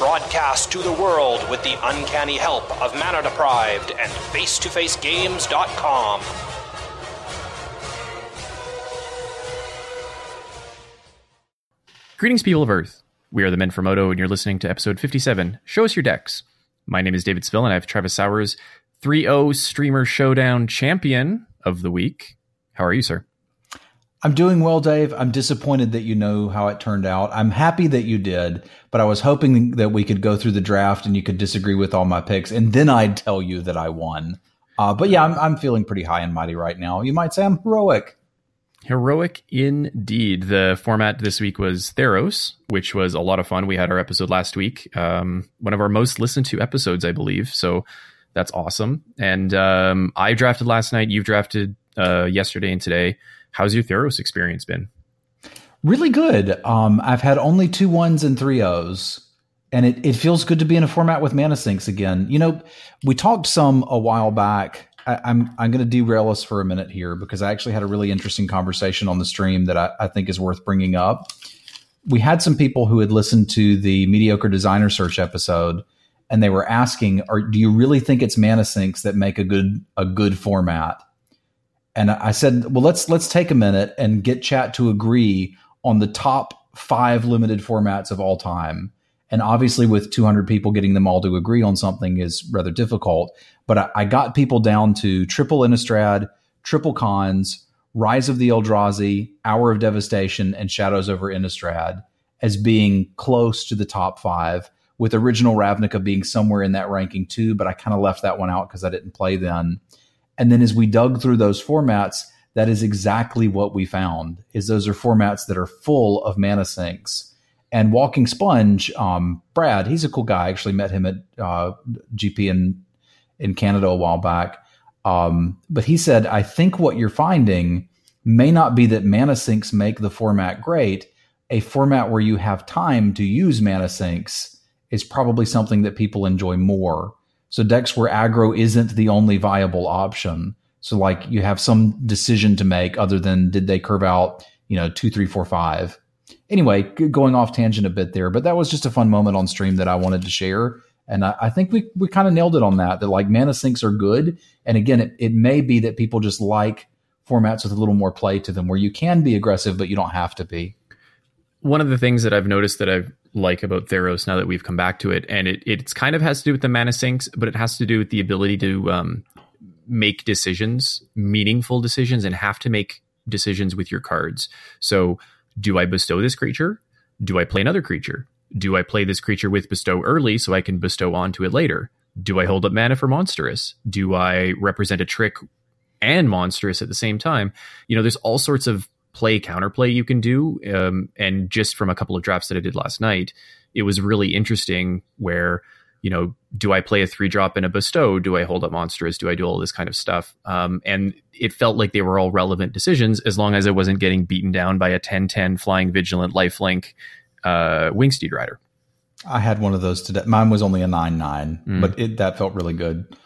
Broadcast to the world with the uncanny help of Mana Deprived and FaceToFaceGames.com. Greetings, people of Earth. We are the Men from Modo, and you're listening to episode 57. Show us your decks. My name is David Spill, and I have Travis Sowers, 3 0 Streamer Showdown champion of the week. How are you, sir? I'm doing well, Dave. I'm disappointed that you know how it turned out. I'm happy that you did, but I was hoping that we could go through the draft and you could disagree with all my picks, and then I'd tell you that I won. Uh, but yeah, I'm, I'm feeling pretty high and mighty right now. You might say I'm heroic. Heroic indeed. The format this week was Theros, which was a lot of fun. We had our episode last week, um, one of our most listened to episodes, I believe. So that's awesome. And um, I drafted last night. You've drafted uh, yesterday and today. How's your Theros experience been? Really good. Um, I've had only two ones and three O's, and it, it feels good to be in a format with mana sinks again. You know, we talked some a while back I, am I'm, I'm going to derail us for a minute here because I actually had a really interesting conversation on the stream that I, I think is worth bringing up. We had some people who had listened to the mediocre designer search episode, and they were asking, "Are do you really think it's mana sinks that make a good a good format?" And I said, "Well, let's let's take a minute and get chat to agree on the top five limited formats of all time." And obviously, with 200 people getting them all to agree on something is rather difficult. But I, I got people down to triple Innistrad, triple Khans, Rise of the Eldrazi, Hour of Devastation, and Shadows over Innistrad as being close to the top five, with original Ravnica being somewhere in that ranking too. But I kind of left that one out because I didn't play then. And then as we dug through those formats, that is exactly what we found. Is those are formats that are full of mana sinks and Walking Sponge, um, Brad, he's a cool guy. I actually met him at uh, GP in in Canada a while back. Um, but he said, I think what you're finding may not be that mana sinks make the format great. A format where you have time to use mana sinks is probably something that people enjoy more. So decks where aggro isn't the only viable option. So like you have some decision to make other than did they curve out, you know, two, three, four, five anyway, going off tangent a bit there, but that was just a fun moment on stream that I wanted to share. And I, I think we, we kind of nailed it on that, that like mana sinks are good. And again, it, it may be that people just like formats with a little more play to them where you can be aggressive, but you don't have to be. One of the things that I've noticed that I like about Theros now that we've come back to it, and it it's kind of has to do with the mana sinks, but it has to do with the ability to um, make decisions, meaningful decisions, and have to make decisions with your cards. So do I bestow this creature? Do I play another creature? Do I play this creature with bestow early so I can bestow onto it later? Do I hold up mana for monstrous? Do I represent a trick and monstrous at the same time? You know, there's all sorts of play counterplay you can do. Um, and just from a couple of drafts that I did last night, it was really interesting where you know, do I play a three drop in a bestow? Do I hold up monstrous? Do I do all this kind of stuff? Um, and it felt like they were all relevant decisions as long as I wasn't getting beaten down by a 10 10 flying vigilant lifelink uh, Wingsteed Rider. I had one of those today. Mine was only a 9 9, mm. but it, that felt really good.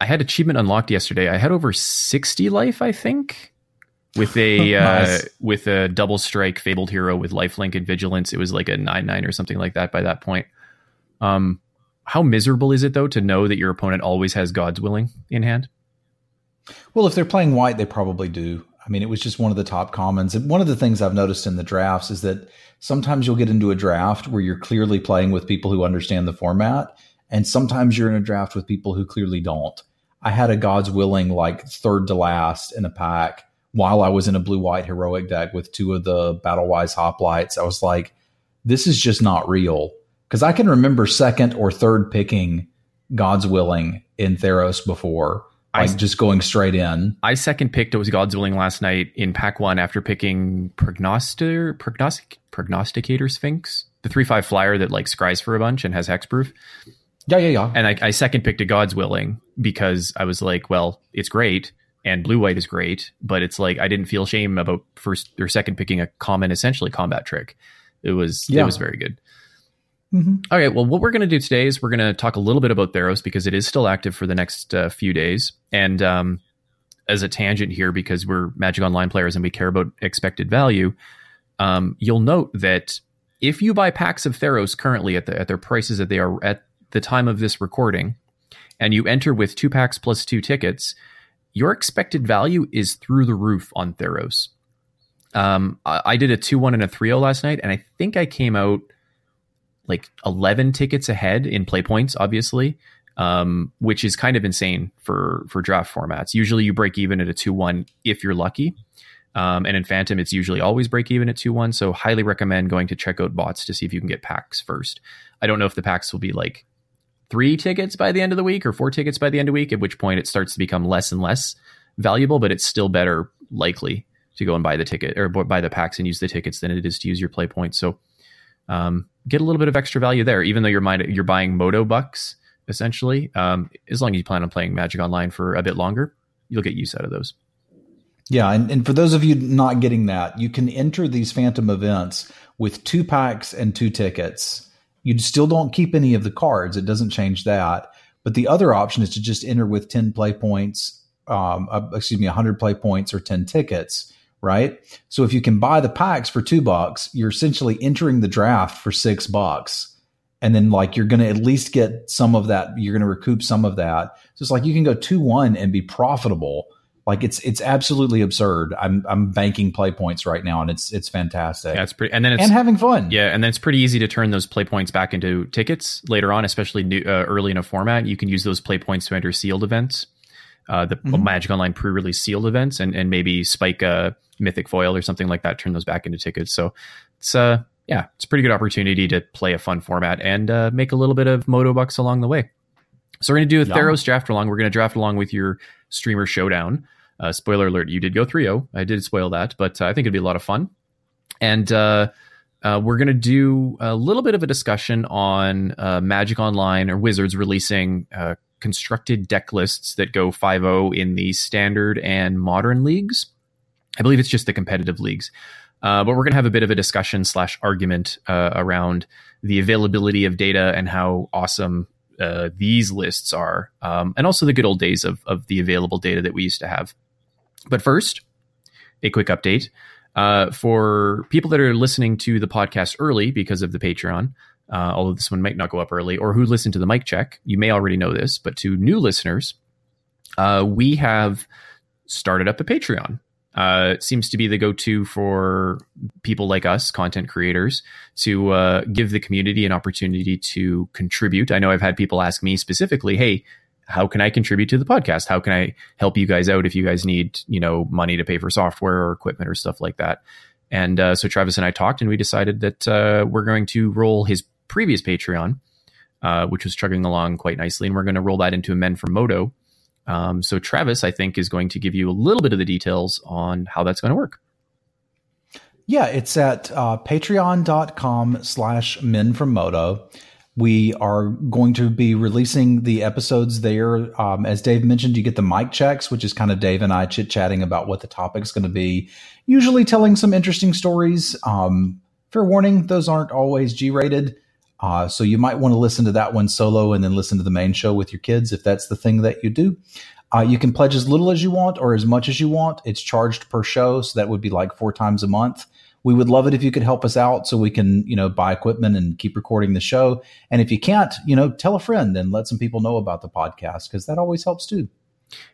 I had achievement unlocked yesterday. I had over 60 life, I think. With a uh, nice. uh, with a double strike fabled hero with lifelink and vigilance, it was like a nine nine or something like that by that point. Um, how miserable is it though to know that your opponent always has God's willing in hand? Well, if they're playing white, they probably do. I mean, it was just one of the top commons. And one of the things I've noticed in the drafts is that sometimes you'll get into a draft where you're clearly playing with people who understand the format, and sometimes you're in a draft with people who clearly don't. I had a God's willing like third to last in a pack while I was in a blue white heroic deck with two of the battle wise hoplites. I was like, this is just not real because I can remember second or third picking God's Willing in Theros before. Like I, just going straight in. I second picked it was God's Willing last night in pack one after picking Prognostic, Prognostic Prognosticator Sphinx, the three five flyer that like scries for a bunch and has hexproof. Yeah, yeah, yeah. And I, I second picked a God's Willing because I was like, well, it's great and blue white is great, but it's like I didn't feel shame about first or second picking a common essentially combat trick. It was Yeah. it was very good. Mm-hmm. Okay, well, what we're going to do today is we're going to talk a little bit about Theros because it is still active for the next uh, few days. And um, as a tangent here, because we're Magic Online players and we care about expected value, um, you'll note that if you buy packs of Theros currently at the at their prices that they are at the time of this recording, and you enter with two packs plus two tickets, your expected value is through the roof on Theros. Um, I, I did a two one and a three zero last night, and I think I came out like 11 tickets ahead in play points obviously um, which is kind of insane for for draft formats usually you break even at a 2-1 if you're lucky um, and in phantom it's usually always break even at 2-1 so highly recommend going to check out bots to see if you can get packs first i don't know if the packs will be like three tickets by the end of the week or four tickets by the end of the week at which point it starts to become less and less valuable but it's still better likely to go and buy the ticket or buy the packs and use the tickets than it is to use your play points so um, get a little bit of extra value there, even though you're mind- you're buying Modo bucks essentially. Um, as long as you plan on playing Magic Online for a bit longer, you'll get use out of those. Yeah, and, and for those of you not getting that, you can enter these phantom events with two packs and two tickets. You still don't keep any of the cards; it doesn't change that. But the other option is to just enter with ten play points, um, uh, excuse me, hundred play points or ten tickets, right? So if you can buy the packs for two bucks, you're essentially entering the draft for six bucks, and then like you're going to at least get some of that. You're going to recoup some of that. So it's like you can go two one and be profitable like it's it's absolutely absurd. I'm I'm banking play points right now, and it's it's fantastic. Yeah, it's pretty, and then it's and having fun. yeah, and then it's pretty easy to turn those play points back into tickets later on, especially new, uh, early in a format. You can use those play points to enter sealed events, uh, the Mhm. Magic Online pre-release sealed events, and and maybe spike a mythic foil or something like that. Turn those back into tickets. So it's uh yeah, it's a pretty good opportunity to play a fun format and uh, make a little bit of modo bucks along the way. So we're going to do a Yeah. Theros draft along. We're going to draft along with your streamer showdown. Uh, spoiler alert, you did go 3-0. I did spoil that, but uh, I think it'd be a lot of fun. And uh, uh, we're going to do a little bit of a discussion on uh, Magic Online or Wizards releasing uh, constructed deck lists that go 5-0 in the standard and modern leagues. I believe it's just the competitive leagues. But we're going to have a bit of a discussion slash argument around the availability of data and how awesome uh, these lists are, um, and also the good old days of, of the available data that we used to have. But first, a quick update. Uh, for people that are listening to the podcast early because of the Patreon, uh, although this one might not go up early, or who listen to the mic check, you may already know this, but to new listeners, uh, we have started up a Patreon. Uh, seems to be the go-to for people like us, content creators, to uh, give the community an opportunity to contribute. I know I've had people ask me specifically, "Hey, how can I contribute to the podcast? How can I help you guys out if you guys need, you know, money to pay for software or equipment or stuff like that?" And uh, so Travis and I talked, and we decided that uh, we're going to roll his previous Patreon, uh, which was chugging along quite nicely, and we're going to roll that into a Men from Modo. Um, so Travis, I think, is going to give you a little bit of the details on how that's going to work. Yeah, it's at uh, patreon.com slash men from modo. We are going to be releasing the episodes there. Um, as Dave mentioned, you get the mic checks, which is kind of Dave and I chit chatting about what the topic's going to be, usually telling some interesting stories. Um, fair warning, those aren't always G rated. Uh, so you might want to listen to that one solo and then listen to the main show with your kids if that's the thing that you do. Uh, you can pledge as little as you want or as much as you want. It's charged per show, so that would be like four times a month. We would love it if you could help us out so we can, you know, buy equipment and keep recording the show. And if you can't, you know, tell a friend and let some people know about the podcast because that always helps too.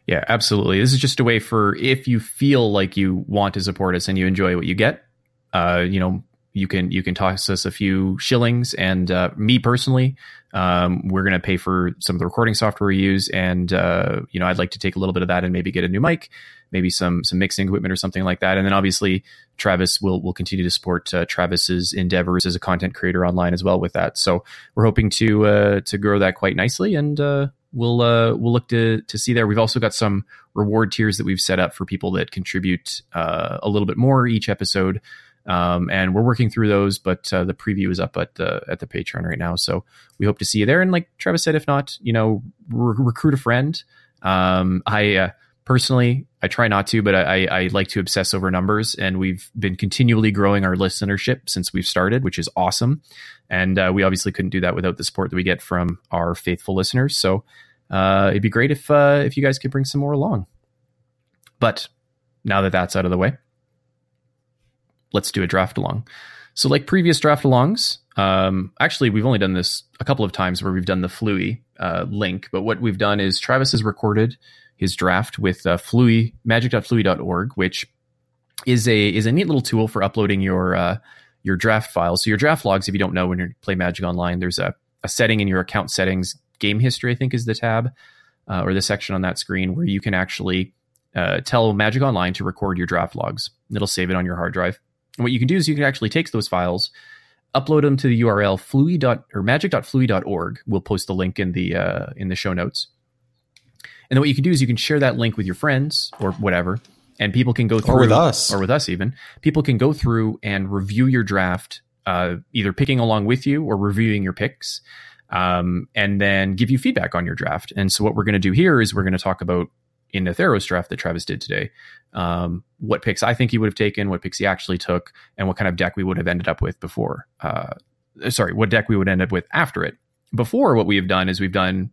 Yeah, absolutely. This is just a way for if you feel like you want to support us and you enjoy what you get, uh, you know, you can you can toss us a few shillings. And uh, me personally, um, we're going to pay for some of the recording software we use, and uh, you know, I'd like to take a little bit of that and maybe get a new mic, maybe some some mixing equipment or something like that. And then obviously, Travis will will continue to support uh, Travis's endeavors as a content creator online as well with that. So we're hoping to uh, to grow that quite nicely, and uh, we'll uh, we'll look to to see there. We've also got some reward tiers that we've set up for people that contribute uh, a little bit more each episode. Um, and we're working through those, but uh, the preview is up at the at the Patreon right now. So we hope to see you there. And like Travis said, if not, you know, re- recruit a friend. Um, I uh, personally, I try not to, but I, I like to obsess over numbers, and we've been continually growing our listenership since we've started, which is awesome. And uh, we obviously couldn't do that without the support that we get from our faithful listeners. So uh, it'd be great if uh, if you guys could bring some more along. But now that that's out of the way, let's do a draft along. So, like previous draft alongs, um, actually, we've only done this a couple of times where we've done the Flooey uh, link. But what we've done is Travis has recorded his draft with uh, Flooey, magic.flooey.org, which is a is a neat little tool for uploading your uh, your draft files. So your draft logs, if you don't know when you play Magic Online, there's a, a setting in your account settings, game history, I think is the tab uh, or the section on that screen where you can actually uh, tell Magic Online to record your draft logs. It'll save it on your hard drive. And what you can do is you can actually take those files, upload them to the URL flooey. or magic.flooey.org. We'll post the link in the uh, in the show notes. And then what you can do is you can share that link with your friends or whatever, and people can go through or with us or with us even. People can go through and review your draft, uh, either picking along with you or reviewing your picks, um, and then give you feedback on your draft. And so what we're going to do here is we're going to talk about in the Theros draft that Travis did today, um, what picks I think he would have taken, what picks he actually took, and what kind of deck we would have ended up with before. Uh, sorry, what deck we would end up with after it. Before, what we have done is we've done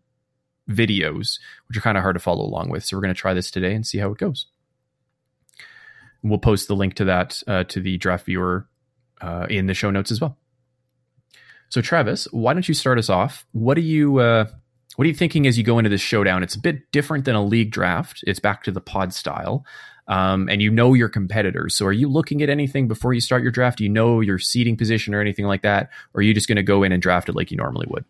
videos, which are kind of hard to follow along with. So we're going to try this today and see how it goes. We'll post the link to that uh, to the draft viewer uh, in the show notes as well. So Travis, why don't you start us off? What do you uh, what are you thinking as you go into this showdown? It's a bit different than a league draft. It's back to the pod style. Um, and you know your competitors. So are you looking at anything before you start your draft? Do you know your seating position or anything like that? Or are you just going to go in and draft it like you normally would?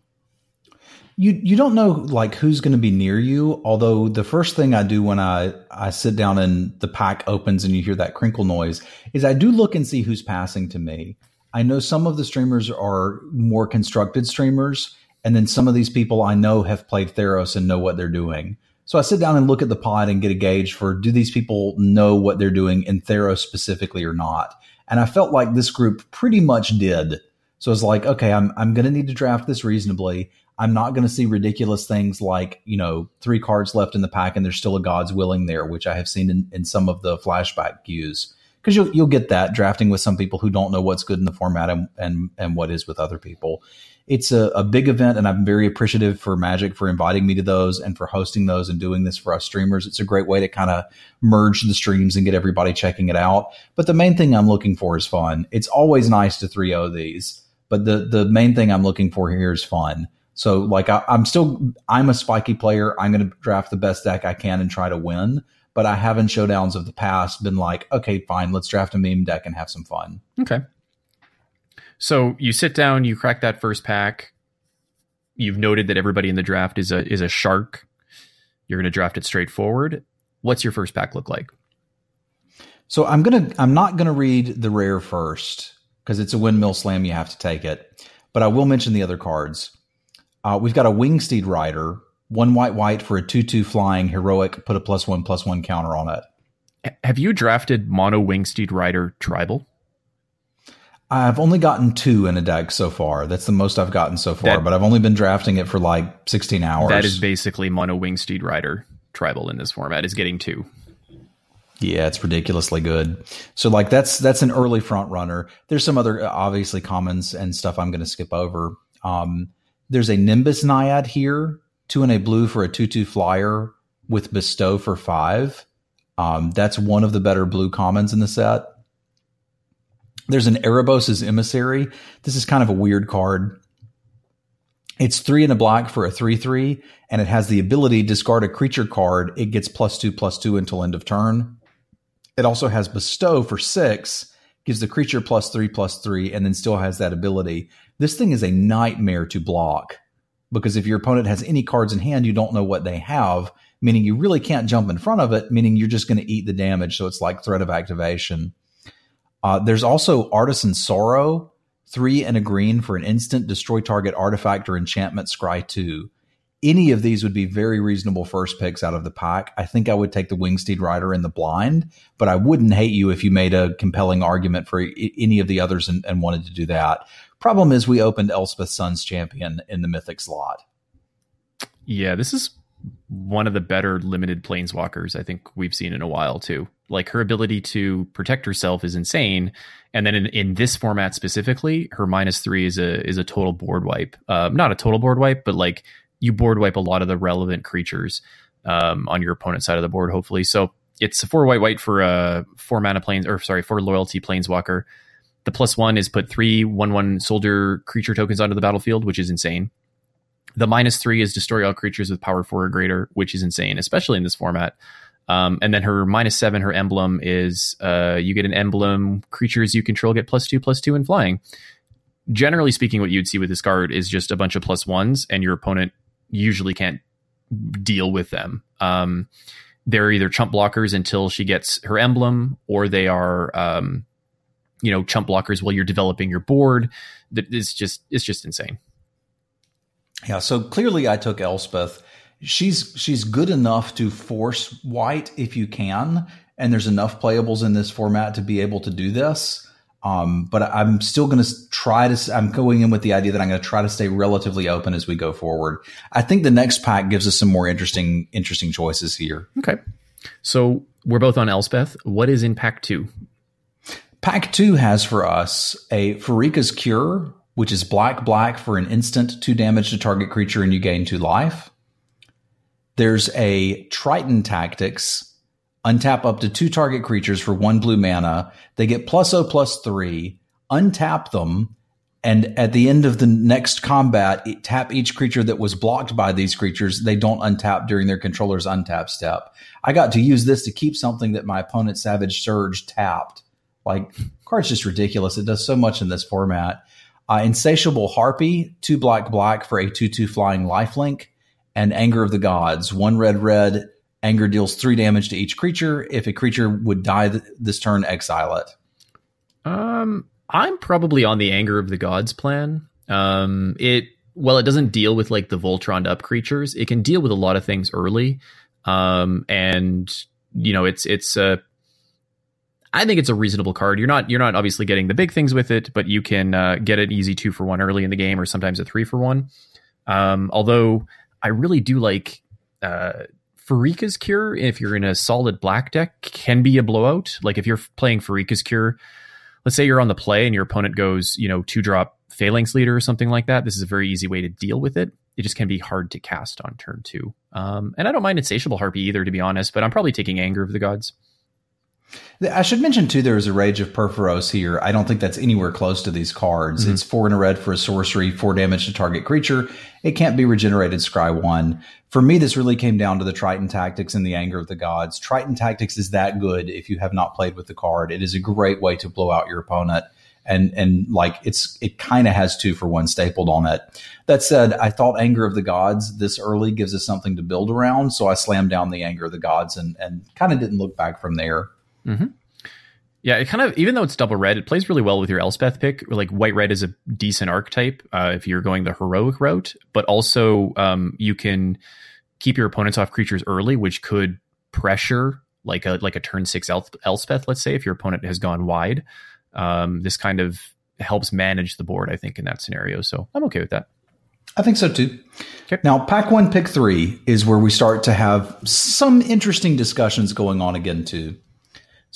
You you don't know like who's going to be near you. Although the first thing I do when I I sit down and the pack opens and you hear that crinkle noise is I do look and see who's passing to me. I know some of the streamers are more constructed streamers, and then some of these people I know have played Theros and know what they're doing. So I sit down and look at the pod and get a gauge for do these people know what they're doing in Theros specifically or not? And I felt like this group pretty much did. So I was like, okay, I'm I'm gonna need to draft this reasonably. I'm not going to see ridiculous things like, you know, three cards left in the pack and there's still a God's willing there, which I have seen in, in some of the flashback queues. Because you'll, you'll get that drafting with some people who don't know what's good in the format and, and, and what is with other people. It's a, a big event, and I'm very appreciative for Magic for inviting me to those and for hosting those and doing this for us streamers. It's a great way to kind of merge the streams and get everybody checking it out. But the main thing I'm looking for is fun. It's always nice to 3 0 these, but the, the main thing I'm looking for here is fun so like I, am still I'm a spiky player. I'm going to draft the best deck I can and try to win. But I have in showdowns of the past been like, okay, fine, let's draft a meme deck and have some fun. Okay. So you sit down, you crack that first pack. You've noted that everybody in the draft is a is a shark. You're going to draft it straightforward. What's your first pack look like? So I'm gonna I'm not gonna read the rare first because it's a windmill slam. You have to take it, but I will mention the other cards. Uh, we've got a Wingsteed rider, one white white for a two two flying heroic. Put a plus one plus one counter on it. Have you drafted mono Wingsteed rider tribal? I've only gotten two in a deck so far. That's the most I've gotten so far, that, but I've only been drafting it for like 16 hours. That is basically mono Wingsteed rider tribal in this format is getting two. Yeah, it's ridiculously good. So like that's that's an early front runner. There's some other obviously commons and stuff I'm going to skip over. Um, there's a Nimbus Naiad here, two and a blue for a 2 2 flyer with Bestow for five. Um, that's one of the better blue commons in the set. There's an Erebos' Emissary. This is kind of a weird card. It's three and a black for a 3 3, and it has the ability to discard a creature card. It gets plus two, plus two until end of turn. It also has Bestow for six, gives the creature plus three, plus three, and then still has that ability. This thing is a nightmare to block because if your opponent has any cards in hand, you don't know what they have, meaning you really can't jump in front of it, meaning you're just going to eat the damage. So it's like threat of activation. Uh, there's also Artisan Sorrow, three and a green for an instant, destroy target artifact or enchantment, scry two. any of these would be very reasonable first picks out of the pack. I think I would take the Wingsteed Rider in the blind, but I wouldn't hate you if you made a compelling argument for any of the others and, and wanted to do that. Problem is, we opened Elspeth Sun's Champion in the Mythic slot. Yeah, this is one of the better limited planeswalkers I think we've seen in a while too. Like her ability to protect herself is insane, and then in, in this format specifically, her minus three is a is a total board wipe. Um, not a total board wipe, but like you board wipe a lot of the relevant creatures um, on your opponent's side of the board. Hopefully, so it's a four white white for a uh, four mana planes or sorry four loyalty planeswalker. The plus one is put three one one soldier creature tokens onto the battlefield, which is insane. The minus three is destroy all creatures with power four or greater, which is insane, especially in this format. Um, and then her minus seven, her emblem is uh, you get an emblem. Creatures you control get plus two, plus two in flying. Generally speaking, what you'd see with this card is just a bunch of plus ones, and your opponent usually can't deal with them. Um, they're either chump blockers until she gets her emblem, or they are, um, you know, chump blockers while you're developing your board. It's just it's just insane. Yeah, so clearly I took Elspeth. She's she's good enough to force white if you can, and there's enough playables in this format to be able to do this. Um, but I'm still going to try to. I'm going in with the idea that I'm going to try to stay relatively open as we go forward. I think the next pack gives us some more interesting interesting choices here. Okay, so we're both on Elspeth. What is in pack two? Pack two has for us a Pharika's Cure, which is black black for an instant, two damage to target creature, and you gain two life. There's a Triton Tactics, untap up to two target creatures for one blue mana. They get plus O plus three, untap them, and at the end of the next combat, tap each creature that was blocked by these creatures. They don't untap during their controller's untap step. I got to use this to keep something that my opponent Savage Surge tapped. Like, card's just ridiculous. It does so much in this format. Uh, Insatiable Harpy, two black black for a 2 2 flying lifelink, and Anger of the Gods, one red red. Anger deals three damage to each creature. If a creature would die th- this turn, exile it. Um, I'm probably on the Anger of the Gods plan. Um, it well, it doesn't deal with like the Voltron up creatures. It can deal with a lot of things early. Um, and you know, it's it's a I think it's a reasonable card. You're not you're not obviously getting the big things with it, but you can uh, get an easy two for one early in the game, or sometimes a three for one. Um, although I really do like uh, Pharika's Cure. If you're in a solid black deck, can be a blowout. Like if you're playing Pharika's Cure, let's say you're on the play and your opponent goes, you know, two drop Phalanx Leader or something like that. This is a very easy way to deal with it. It just can be hard to cast on turn two. Um, and I don't mind Insatiable Harpy either, to be honest. But I'm probably taking Anger of the Gods. I should mention too, there is a Rage of Purphoros here. I don't think that's anywhere close to these cards. Mm-hmm. It's four in a red for a sorcery, four damage to target creature. It can't be regenerated scry one. For me, this really came down to the Triton Tactics and the Anger of the Gods. Triton Tactics is that good if you have not played with the card. It is a great way to blow out your opponent. And and like it's it kind of has two for one stapled on it. That said, I thought Anger of the Gods this early gives us something to build around, so I slammed down the Anger of the Gods and and kind of didn't look back from there. Mm-hmm. Yeah, it kind of even though it's double red, it plays really well with your Elspeth pick. Like white red is a decent archetype uh, if you're going the heroic route, but also um, you can keep your opponents off creatures early, which could pressure like a like a turn six Elspeth. Let's say if your opponent has gone wide, um, this kind of helps manage the board. I think in that scenario, so I'm okay with that. I think so too. Okay. Now, pack one, pick three is where we start to have some interesting discussions going on again too.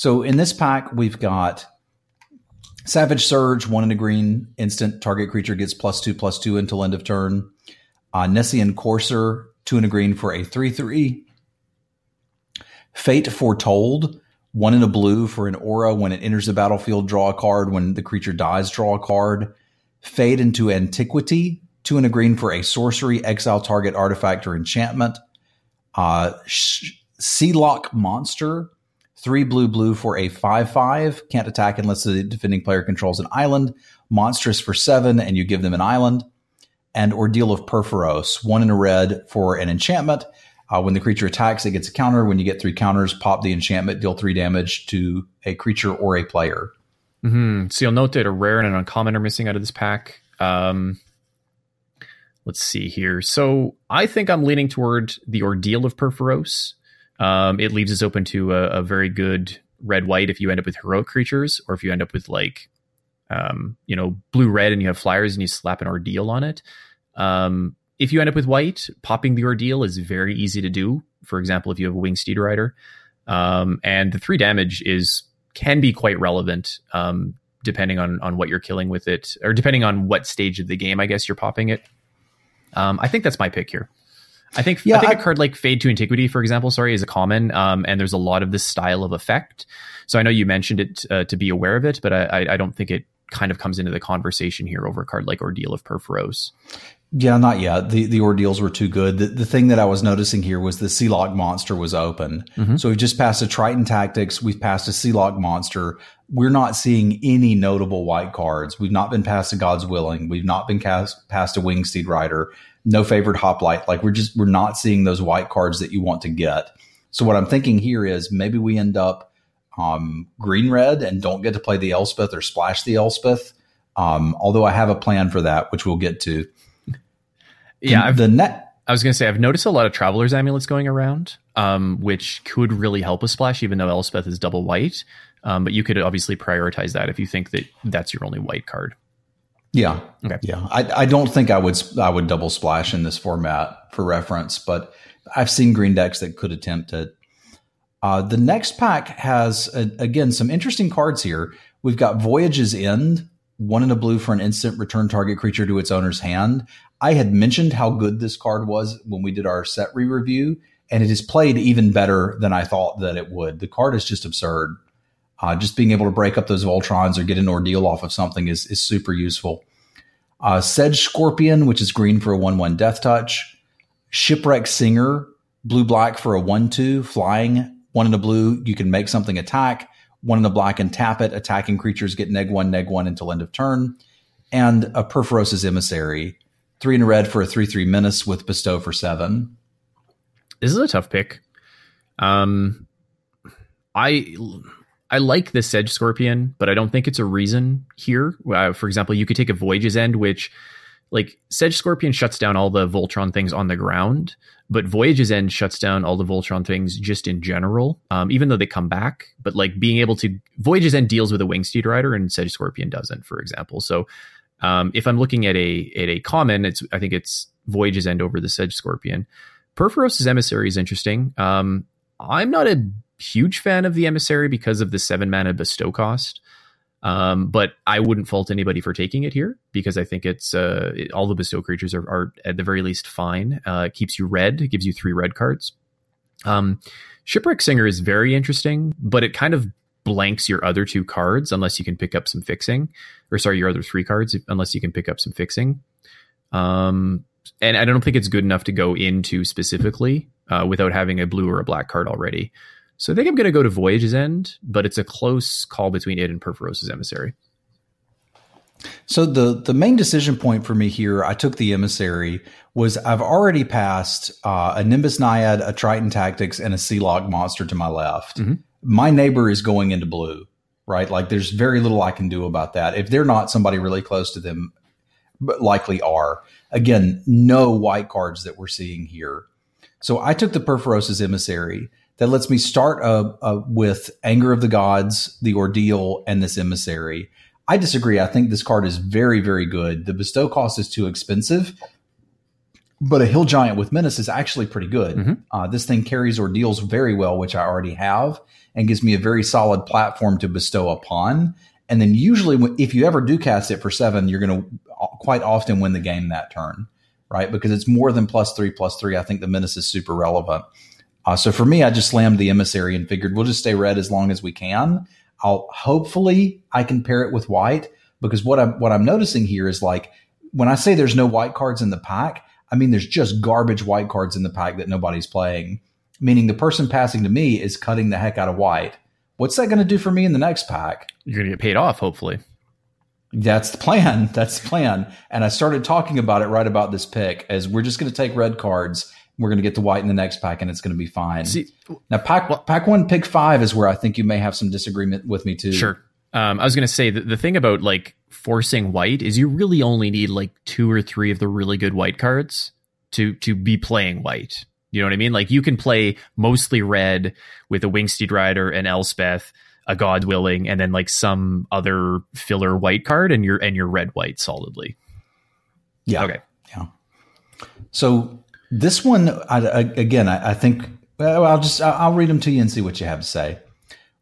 So in this pack, we've got Savage Surge, one in a green, instant target creature gets plus two, plus two until end of turn. Uh, Nessian Courser, two in a green for a 3 3. Fate Foretold, one in a blue for an aura. When it enters the battlefield, draw a card. When the creature dies, draw a card. Fade into Antiquity, two in a green for a sorcery, exile target artifact or enchantment. Uh, Sealock Monster, Three blue blue for a 5 5. Can't attack unless the defending player controls an island. Monstrous for seven, and you give them an island. And Ordeal of Purphoros, one in a red for an enchantment. Uh, when the creature attacks, it gets a counter. When you get three counters, pop the enchantment, deal three damage to a creature or a player. Mm-hmm. So you'll note that a rare and an uncommon are missing out of this pack. Um, let's see here. So I think I'm leaning toward the ordeal of Purphoros. Um, it leaves us open to a, a very good red white if you end up with heroic creatures, or if you end up with like, um, you know, blue red and you have flyers and you slap an ordeal on it. Um, if you end up with white, popping the ordeal is very easy to do. For example, if you have a Wingsteed Rider, um, and the three damage is can be quite relevant um, depending on on what you're killing with it, or depending on what stage of the game, I guess you're popping it. Um, I think that's my pick here. I think Yeah, I think I- a card like Fade to Antiquity, for example, sorry, is a common, um, and there's a lot of this style of effect. So I know you mentioned it uh, to be aware of it, but I, I, I don't think it kind of comes into the conversation here over a card like Ordeal of Purphoros. Yeah, not yet. The the ordeals were too good. The, the thing that I was noticing here was the Sealock monster was open. So we've just passed a Triton Tactics. We've passed a Sealock monster. We're not seeing any notable white cards. We've not been past a God's Willing. We've not been cast, past a Wingsteed Rider. No favored Hoplite. Like we're just we're not seeing those white cards that you want to get. So what I'm thinking here is maybe we end up um, green red and don't get to play the Elspeth or splash the Elspeth. Um, although I have a plan for that, which we'll get to. Yeah, I've, the net. I was going to say I've noticed a lot of Traveler's Amulets going around, um, which could really help a splash, even though Elspeth is double white. Um, but you could obviously prioritize that if you think that that's your only white card. Yeah, Okay. yeah. I, I don't think I would I would double splash in this format for reference, but I've seen green decks that could attempt it. Uh, the next pack has uh, again some interesting cards here. We've got Voyage's End, one in a blue for an instant return target creature to its owner's hand. I had mentioned how good this card was when we did our set re review, and it has played even better than I thought that it would. The card is just absurd. Uh, just being able to break up those Voltrons or get an ordeal off of something is, is super useful. Uh, Sedge Scorpion, which is green for a 1 1 death touch. Shipwreck Singer, blue black for a 1 2, flying. One in the blue, you can make something attack. One in the black and tap it. Attacking creatures get neg 1, neg 1 until end of turn. And a Purphoros's Emissary, three in a red for a 3 3 menace with bestow for 7. This is a tough pick. Um, I I like the Sedge Scorpion, but I don't think it's a reason here. Uh, for example, you could take a Voyage's End, which like Sedge Scorpion shuts down all the Voltron things on the ground, but Voyage's End shuts down all the Voltron things just in general. Um, even though they come back, but like being able to Voyage's End deals with a Wingsteed Rider, and Sedge Scorpion doesn't, for example. So um, if I'm looking at a at a common, it's I think it's Voyage's End over the Sedge Scorpion. Purphoros's Emissary is interesting. Um, I'm not a huge fan of the Emissary because of the seven mana bestow cost. Um, but I wouldn't fault anybody for taking it here because I think it's uh, it- all the bestow creatures are, are at the very least fine. Uh, it keeps you red, it gives you three red cards. Um, Shipwreck Singer is very interesting, but it kind of blanks your other two cards unless you can pick up some fixing, or sorry, your other three cards unless you can pick up some fixing. Um, and I don't think it's good enough to go into specifically uh, without having a blue or a black card already. So I think I'm going to go to Voyage's End, but it's a close call between it and Purphoros's Emissary. So the the main decision point for me here, I took the emissary, was I've already passed uh, a Nimbus Naiad, a Triton Tactics, and a Sealock monster to my left. Mhm. My neighbor is going into blue, right? Like there's very little I can do about that. If they're not somebody really close to them, but likely are. Again, no white cards that we're seeing here. So I took the Purphoros's emissary that lets me start uh, uh, with Anger of the Gods, the Ordeal, and this emissary. I disagree. I think this card is very, very good. The bestow cost is too expensive, but a hill giant with menace is actually pretty good. Mhm. Uh, this thing carries ordeals very well, which I already have, and gives me a very solid platform to bestow upon. And then usually, if you ever do cast it for seven, you're going to quite often win the game that turn, right? Because it's more than plus three, plus three. I think the menace is super relevant. Uh, so for me, I just slammed the emissary and figured we'll just stay red as long as we can. I'll hopefully I can pair it with white because what I'm what I'm noticing here is like when I say there's no white cards in the pack, I mean there's just garbage white cards in the pack that nobody's playing. Meaning the person passing to me is cutting the heck out of white. What's that going to do for me in the next pack? You're going to get paid off, hopefully. That's the plan. That's the plan. And I started talking about it right about this pick as we're just going to take red cards. We're going to get the white in the next pack and it's going to be fine. See, now, pack, pack one, pick five is where I think you may have some disagreement with me too. Sure. Um, I was going to say the, the thing about like forcing white is you really only need like two or three of the really good white cards to to be playing white. You know what I mean? Like you can play mostly red with a Wingsteed Rider and Elspeth, a God Willing, and then like some other filler white card, and you're and you're red white solidly. Yeah. Okay. Yeah. So this one, I, I, again, I, I think I'll just I'll read them to you and see what you have to say.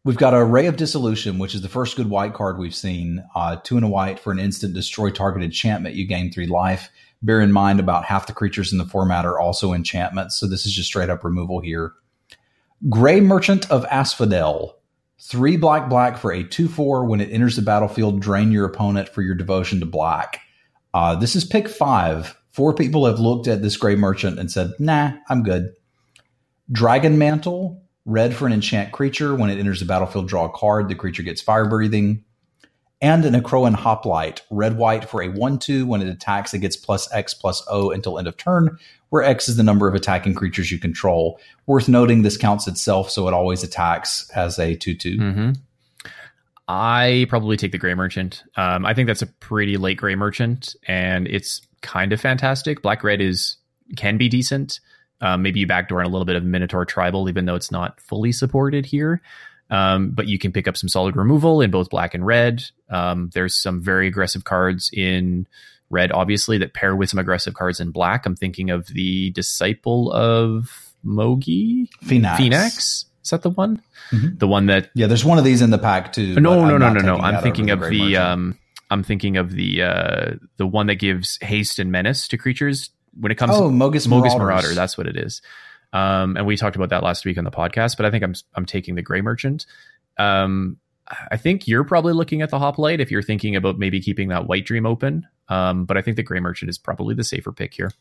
We've got a Ray of Dissolution, which is the first good white card we've seen. Uh, two and a white for an instant destroy target enchantment. You gain three life. Bear in mind, about half the creatures in the format are also enchantments, so this is just straight up removal here. Gray Merchant of Asphodel. Three black black for a 2 4. When it enters the battlefield, drain your opponent for your devotion to black. Uh, this is pick five. Four people have looked at this Gray Merchant and said, nah, I'm good. Dragon Mantle. Red for an enchant creature. When it enters the battlefield, draw a card. The creature gets fire breathing and an Akroan Hoplite, red white for a 1 2. When it attacks, it gets plus X plus O until end of turn, where X is the number of attacking creatures you control. Worth noting, this counts itself, so it always attacks as a 2 2. Mm-hmm. I probably take the Gray Merchant. Um, I think that's a pretty late Gray Merchant, and it's kind of fantastic. Black Red is can be decent. Um, maybe you backdoor in a little bit of Minotaur Tribal, even though it's not fully supported here. Um, but you can pick up some solid removal in both black and red. Um, there's some very aggressive cards in red, obviously, that pair with some aggressive cards in black. I'm thinking of the Disciple of Mogi? Phenax. Phenax? Is that the one? Mm-hmm. The one that. Yeah, there's one of these in the pack too. No, no, no, no, no. I'm thinking of the. I'm thinking of the uh, the one that gives haste and menace to creatures when it comes. Oh, Mogis Mogis Marauder. That's what it is. Um, and we talked about that last week on the podcast, but I think I'm I'm taking the Gray Merchant. Um, I think you're probably looking at the Hoplite if you're thinking about maybe keeping that White Dream open. Um, but I think the Gray Merchant is probably the safer pick here.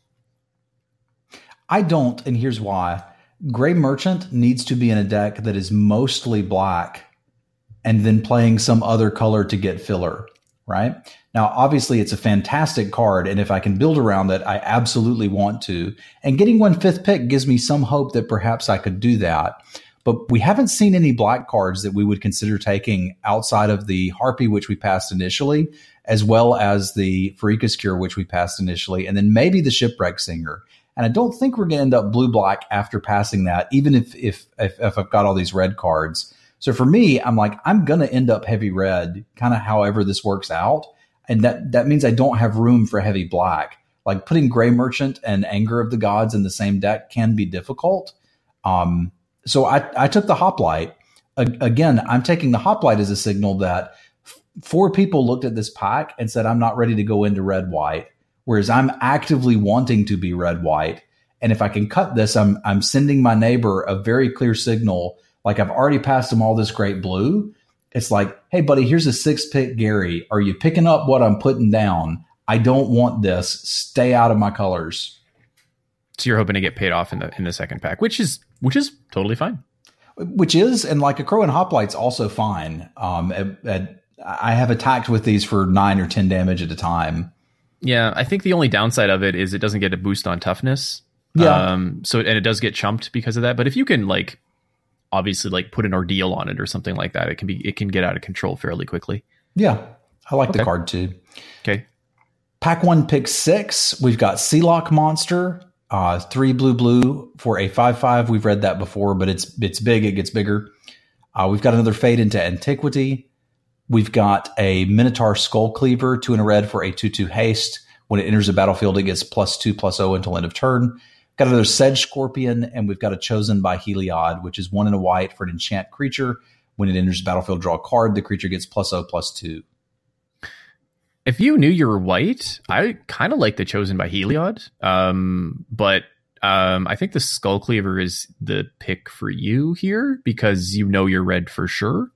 I don't, and here's why. Gray Merchant needs to be in a deck that is mostly black and then playing some other color to get filler, right? Now, obviously, it's a fantastic card, and if I can build around it, I absolutely want to. And getting one fifth pick gives me some hope that perhaps I could do that. But we haven't seen any black cards that we would consider taking outside of the Harpy, which we passed initially, as well as the Pharika's Cure, which we passed initially, and then maybe the Shipwreck Singer. And I don't think we're going to end up blue black after passing that, even if, if if if I've got all these red cards. So for me, I'm like I'm going to end up heavy red, kind of however this works out and that that means I don't have room for heavy black. Like putting Gray Merchant and Anger of the Gods in the same deck can be difficult. Um, so I, I took the Hoplite. A- again, I'm taking the Hoplite as a signal that f- four people looked at this pack and said, I'm not ready to go into red white. Whereas I'm actively wanting to be red white. And if I can cut this, I'm I'm sending my neighbor a very clear signal. Like I've already passed him all this great blue it's like, hey, buddy, here's a six pick Gary. Are you picking up what I'm putting down? I don't want this. Stay out of my colors. So you're hoping to get paid off in the in the second pack, which is which is totally fine. Which is, and like Akroan Hoplite's also fine. Um, at, at, I have attacked with these for nine or ten damage at a time. Yeah, I think the only downside of it is it doesn't get a boost on toughness. Yeah. Um, so and it does get chumped because of that. But if you can like obviously like put an ordeal on it or something like that, it can be it can get out of control fairly quickly. Yeah, I like okay. the card too. Okay. Pack one, pick six. We've got Sealock Monster, uh, three blue blue for a five five. We've read that before, but it's it's big. It gets bigger. Uh, we've got another Fade into Antiquity. We've got a Minotaur Skull Cleaver, two in a red for a two two haste. When it enters the battlefield, it gets plus two plus O until end of turn. Got another Sedge Scorpion, and we've got a Chosen by Heliod, which is one in a white for an enchant creature. When it enters the battlefield, draw a card. The creature gets plus O plus two. If you knew you were white, I kind of like the Chosen by Heliod, um, but um, I think the Skull Cleaver is the pick for you here because you know you're red for sure,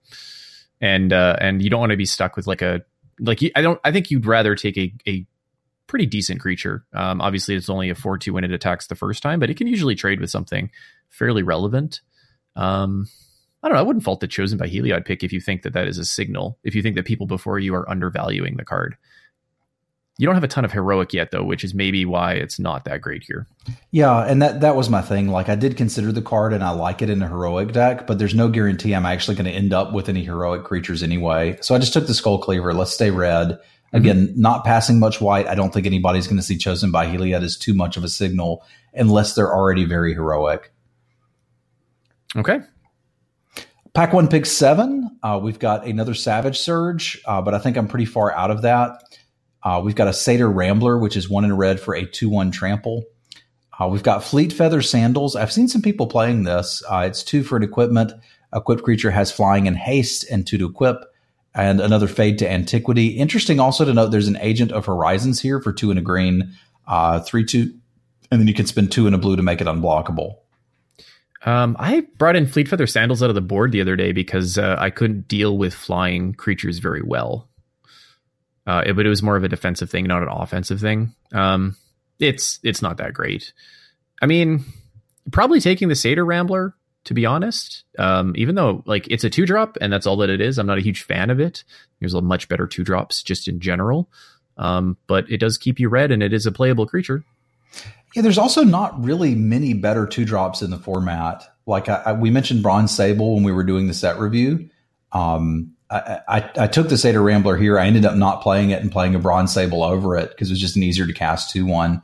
and uh, and you don't want to be stuck with like a like I don't. I think you'd rather take a a pretty decent creature. Um, obviously, it's only a 4 2 when it attacks the first time, but it can usually trade with something fairly relevant. Um, I don't know. I wouldn't fault the chosen by Heliod pick if you think that that is a signal. If you think that people before you are undervaluing the card. You don't have a ton of heroic yet, though, which is maybe why it's not that great here. Yeah, and that that was my thing. Like I did consider the card, and I like it in a heroic deck, but there's no guarantee I'm actually going to end up with any heroic creatures anyway. So I just took the Skull Cleaver. Let's stay red. Again, mm-hmm. not passing much white. I don't think anybody's going to see Chosen by Heliod as too much of a signal unless they're already very heroic. Okay. Pack one, pick seven. Uh, we've got another Savage Surge, uh, but I think I'm pretty far out of that. Uh, we've got a Satyr Rambler, which is one in red for a 2 1 trample. Uh, we've got Fleet Feather Sandals. I've seen some people playing this. Uh, it's two for an equipment. Equipped creature has flying and haste and two to equip, and another fade to antiquity. Interesting also to note there's an Agent of Horizons here for two and a green, uh, three, two, and then you can spend two and a blue to make it unblockable. Um, I brought in Fleet Feather Sandals out of the board the other day because uh, I couldn't deal with flying creatures very well. Uh, it, but it was more of a defensive thing, not an offensive thing. Um, it's it's not that great. I mean, probably taking the Satyr Rambler to be honest. Um, even though like it's a two drop and that's all that it is, I'm not a huge fan of it. There's a much better two drops just in general. Um, but it does keep you red and it is a playable creature. Yeah, there's also not really many better two drops in the format. Like I, I, we mentioned Bronze Sable when we were doing the set review. Um, I, I, I, took the Satyr Rambler here. I ended up not playing it and playing a Bronze Sable over it because it was just an easier to cast 2 1.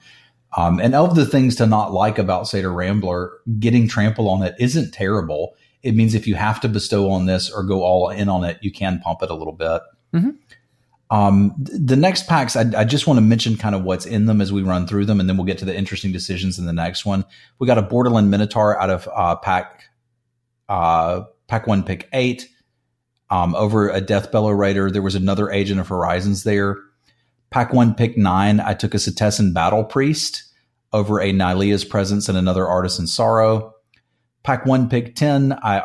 Um, and of the things to not like about Satyr Rambler, getting trample on it isn't terrible. It means if you have to bestow on this or go all in on it, you can pump it a little bit. Mm-hmm. Um, the next packs, I, I, just want to mention kind of what's in them as we run through them, and then we'll get to the interesting decisions in the next one. We got a Borderland Minotaur out of uh, pack uh, pack one, pick eight. Um, over a Deathbellow Raider, there was another Agent of Horizons there. Pack one, pick nine. I took a Setessan Battle Priest over a Nylea's Presence and another Artisan Sorrow. Pack one, pick ten. I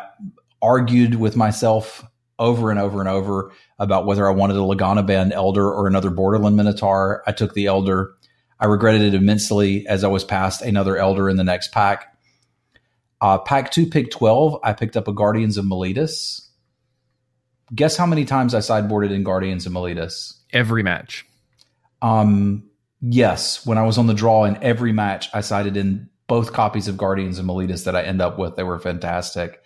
argued with myself over and over and over about whether I wanted a Lagonna-Band Elder or another Borderland Minotaur. I took the Elder. I regretted it immensely as I was past another Elder in the next pack. Uh, pack two, pick 12, I picked up a Guardians of Meletis. Guess how many times I sideboarded in Guardians of Meletis? Every match. Um, yes, when I was on the draw in every match, I sided in both copies of Guardians and Meletis that I end up with. They were fantastic.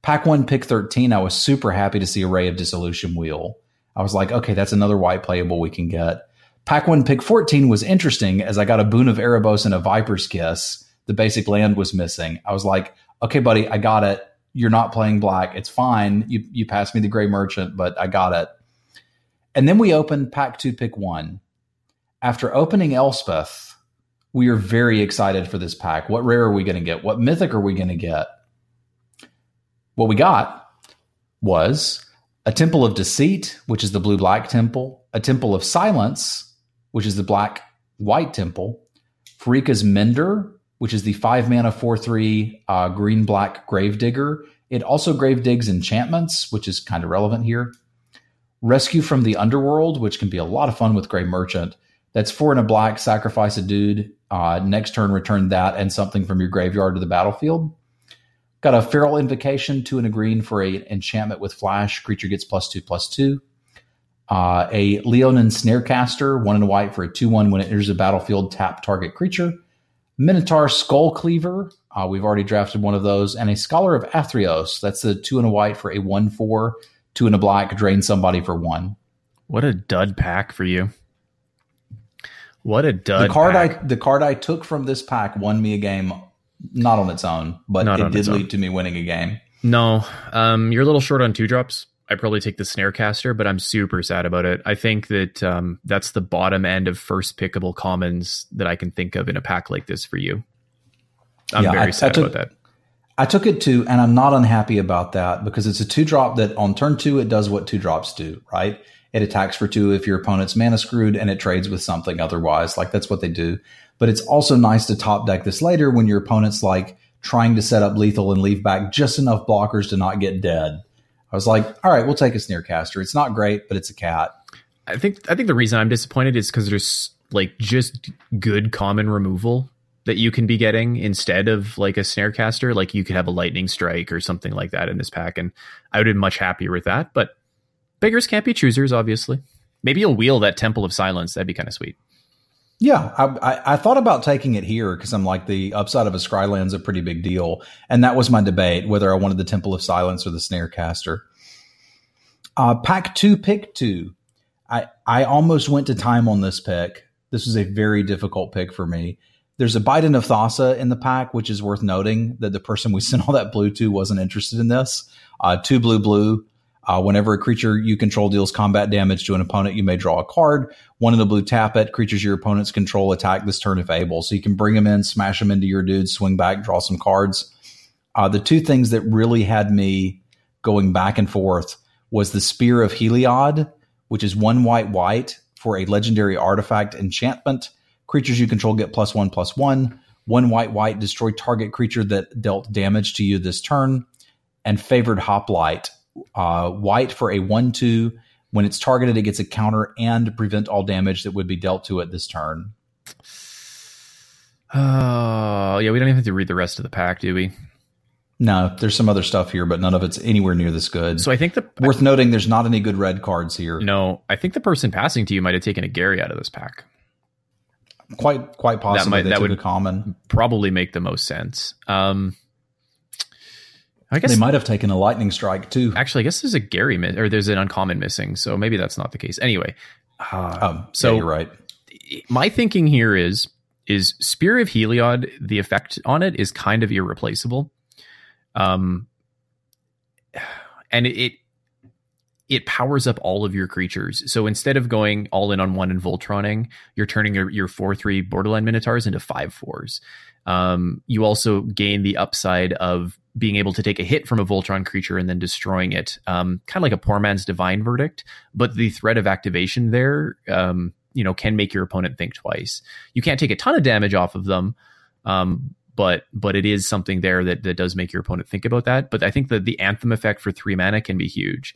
Pack one, pick 13, I was super happy to see a Ray of Dissolution wheel. I was like, okay, that's another white playable we can get. Pack one, pick 14 was interesting as I got a Boon of Erebos and a Viper's Kiss. The basic land was missing. I was like, okay, buddy, I got it. You're not playing black. It's fine. You, you passed me the Gray Merchant, but I got it. And then we opened pack two, pick one. After opening Elspeth, we are very excited for this pack. What rare are we going to get? What mythic are we going to get? What we got was a temple of deceit, which is the blue black temple, a temple of silence, which is the black white temple, Pharika's Mender, which is the five mana, four, three, uh, green black gravedigger. It also grave digs enchantments, which is kind of relevant here. Rescue from the Underworld, which can be a lot of fun with Gray Merchant. That's four and a black, sacrifice a dude. Uh, next turn, return that and something from your graveyard to the battlefield. Got a Feral Invocation, two and a green for a enchantment with flash. Creature gets plus two, plus two. Uh, a Leonin Snarecaster, one and a white for a 2 1 when it enters the battlefield, tap target creature. Minotaur Skull Cleaver, uh, we've already drafted one of those. And a Scholar of Athreos, that's the two and a white for a 1 4, two and a black, drain somebody for one. What a dud pack for you. What a dud. The card pack. I the card I took from this pack won me a game not on its own, but Not it did lead to me winning a game. No, um, you're a little short on two drops. I probably take the Snarecaster, but I'm super sad about it. I think that um, that's the bottom end of first pickable commons that I can think of in a pack like this for you. I'm yeah, very I, sad I took, about that. I took it too, and I'm not unhappy about that because it's a two drop that on turn two it does what two drops do, right? It attacks for two if your opponent's mana screwed, and it trades with something otherwise. Like that's what they do. But it's also nice to top deck this later when your opponent's like trying to set up lethal and leave back just enough blockers to not get dead. I was like, all right, we'll take a Snarecaster. It's not great, but it's a cat. I think I think the reason I'm disappointed is because there's like just good common removal that you can be getting instead of like a Snarecaster. Like you could have a lightning strike or something like that in this pack, and I would have been much happier with that. But beggars can't be choosers, obviously. Maybe you'll wheel that Temple of Silence. That'd be kind of sweet. Yeah, I, I, I, thought about taking it here because I'm like the upside of a Scryland's a pretty big deal, and that was my debate whether I wanted the Temple of Silence or the Snarecaster. Uh, pack two, pick two. I, I almost went to time on this pick. This was a very difficult pick for me. There's a Bident of Thassa in the pack, which is worth noting that the person we sent all that blue to wasn't interested in this. Uh, two blue, blue. Uh, whenever a creature you control deals combat damage to an opponent, you may draw a card. One of the blue tap it. Creatures your opponents control attack this turn if able. So you can bring them in, smash them into your dudes, swing back, draw some cards. Uh, the two things that really had me going back and forth was the Spear of Heliod, which is one white white for a legendary artifact enchantment. Creatures you control get plus one plus one. One white white destroy target creature that dealt damage to you this turn. And favored hoplite uh, white for a 1 2. When it's targeted, it gets a counter and prevent all damage that would be dealt to it this turn. Oh, yeah, we don't even have to read the rest of the pack, do we? No, there's some other stuff here, but none of it's anywhere near this good. So I think the worth noting there's not any good red cards here. No, I think the person passing to you might have taken a Gary out of this pack. Quite, quite possibly. That, might, that would common probably make the most sense. Um, I guess they might have taken a lightning strike too. Actually, I guess there's a Gary mi- or there's an uncommon missing, so maybe that's not the case. Anyway, uh, um, so yeah, you're right. My thinking here is is Spear of Heliod. The effect on it is kind of irreplaceable. Um, and it it powers up all of your creatures. So instead of going all in on one and Voltroning, you're turning your, your four three borderline minotaurs into five fours. Um, you also gain the upside of being able to take a hit from a Voltron creature and then destroying it, um, kind of like a poor man's divine verdict. But the threat of activation there, um, you know, can make your opponent think twice. You can't take a ton of damage off of them, um, but but it is something there that that does make your opponent think about that. But I think that the anthem effect for three mana can be huge.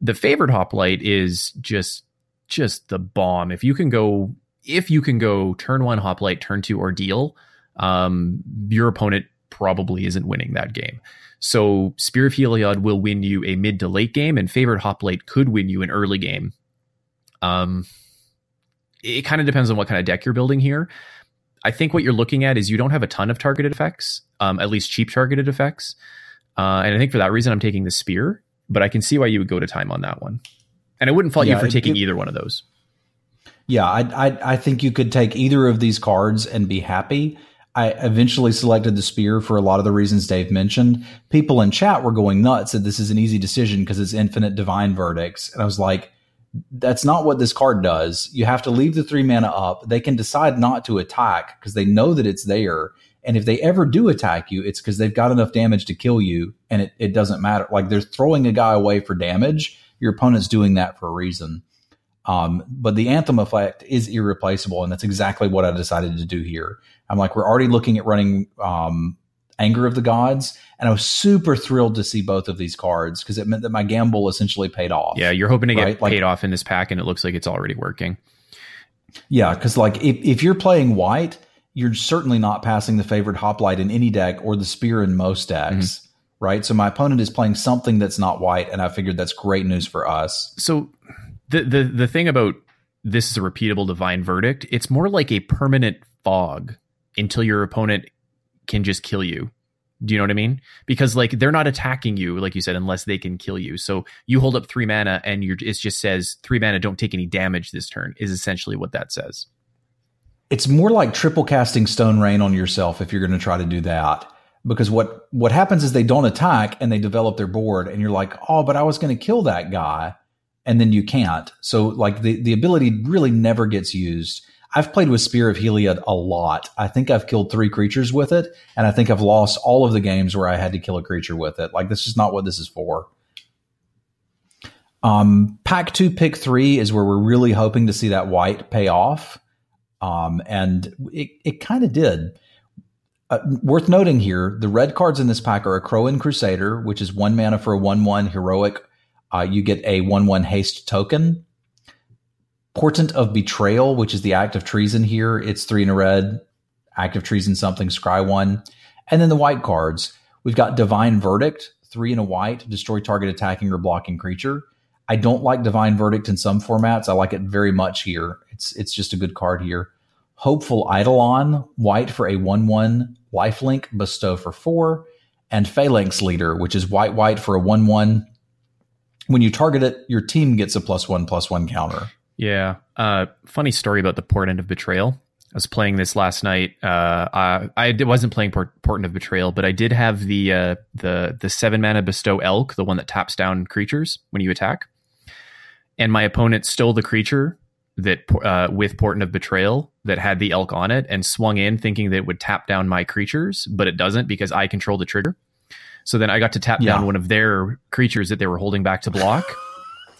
The favored hoplite is just just the bomb. If you can go if you can go turn one hoplite, turn two ordeal, um, your opponent probably isn't winning that game. So Spear of Heliod will win you a mid to late game, and Favored Hoplite could win you an early game. Um, it kind of depends on what kind of deck you're building here. I think what you're looking at is you don't have a ton of targeted effects, um, at least cheap targeted effects. Uh, and I think for that reason, I'm taking the Spear, but I can see why you would go to time on that one. And I wouldn't fault yeah, you for taking it, either one of those. Yeah, I, I I think you could take either of these cards and be happy. I eventually selected the spear for a lot of the reasons Dave mentioned. People in chat were going nuts that this is an easy decision because it's infinite divine verdicts. And I was like, that's not what this card does. You have to leave the three mana up. They can decide not to attack because they know that it's there. And if they ever do attack you, it's because they've got enough damage to kill you and it, it doesn't matter. Like they're throwing a guy away for damage. Your opponent's doing that for a reason. Um, but the anthem effect is irreplaceable, and that's exactly what I decided to do here. I'm like, we're already looking at running um, Anger of the Gods, and I was super thrilled to see both of these cards because it meant that my gamble essentially paid off. Yeah, you're hoping to right? get like, paid off in this pack, and it looks like it's already working. Yeah, because like if, if you're playing white, you're certainly not passing the favored hoplite in any deck or the spear in most decks. Mm-hmm. Right. So my opponent is playing something that's not white, and I figured that's great news for us. So the the the thing about this is a repeatable divine verdict. It's more like a permanent fog until your opponent can just kill you. Do you know what I mean? Because like they're not attacking you, like you said, unless they can kill you. So you hold up three mana, and you're it just says three mana, don't take any damage this turn. Is essentially what that says. It's more like triple casting Stone Rain on yourself if you're going to try to do that. Because what what happens is they don't attack and they develop their board, and you're like, oh, but I was going to kill that guy and then you can't. So like the, the ability really never gets used. I've played with Spear of Heliod a lot. I think I've killed three creatures with it, and I think I've lost all of the games where I had to kill a creature with it. Like this is not what this is for. Um, pack two, pick three is where we're really hoping to see that white pay off. Um, and it, it kind of did. Uh, worth noting here, the red cards in this pack are a Akroan Crusader, which is one mana for a 1 1 heroic uh, you get a 1 1 haste token. Portent of Betrayal, which is the act of treason here. It's three in a red, act of treason something, scry one. And then the white cards. We've got Divine Verdict, three in a white, destroy target attacking or blocking creature. I don't like Divine Verdict in some formats. I like it very much here. It's it's just a good card here. Hopeful Eidolon, white for a 1 1 lifelink, bestow for four. And Phalanx Leader, which is white white for a 1 1 when you target it, your team gets a plus one plus one counter. Yeah. Uh, funny story about the Portent of Betrayal. I was playing this last night. Uh, I, I wasn't playing Port- Portent of Betrayal, but I did have the uh, the the seven mana bestow elk, the one that taps down creatures when you attack. And my opponent stole the creature that uh, with Portent of Betrayal that had the elk on it and swung in thinking that it would tap down my creatures, but it doesn't because I control the trigger. So then I got to tap Yeah. down one of their creatures that they were holding back to block.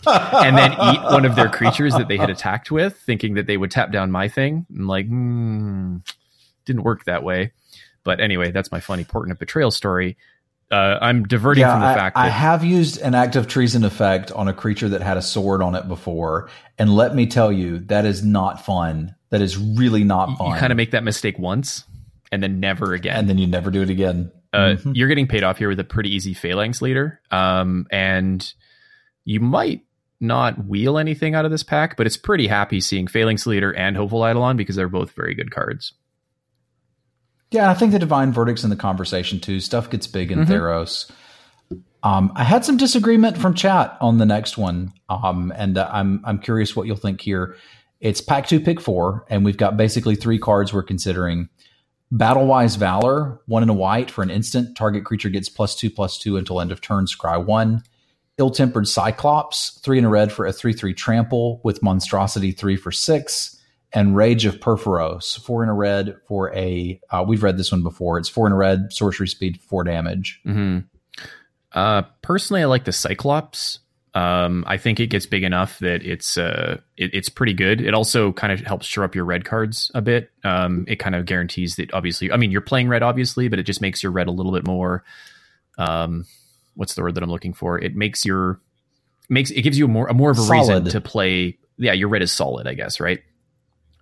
And then eat one of their creatures that they had attacked with, thinking that they would tap down my thing. I'm like, hmm, didn't work that way. But anyway, that's my funny Portent of Betrayal story. Uh, I'm diverting from the I, fact I have used an active treason effect on a creature that had a sword on it before, and let me tell you, that is not fun. That is really not fun. you, kind of make that mistake once and then never again. and then you never do it again. uh, Mhm. you're getting paid off here with a pretty easy phalanx leader. Um, and you might not wheel anything out of this pack, but it's pretty happy seeing phalanx leader and hopeful eidolon because they're both very good cards. Yeah, I think the divine verdict's in the conversation too. Stuff gets big in Mhm. Theros. Um, I had some disagreement from chat on the next one, um, and uh, I'm I'm curious what you'll think here. It's pack two, pick four, and we've got basically three cards we're considering. Battlewise Valor, one in a white for an instant. Target creature gets plus two, plus two until end of turn. Scry one. Ill Tempered Cyclops, three in a red for a three three trample with Monstrosity three for six and Rage of Purphoros, four in a red for a. Uh, we've read this one before. It's four in a red, sorcery speed, four damage. hmm Uh, personally, I like the Cyclops. Um, I think it gets big enough that it's uh, it, it's pretty good. It also kind of helps shore up your red cards a bit. Um, it kind of guarantees that obviously, I mean, you're playing red obviously, but it just makes your red a little bit more. Um, what's the word that I'm looking for? It makes your makes it gives you a more a more of a reason to play. Yeah, your red is solid, I guess, right?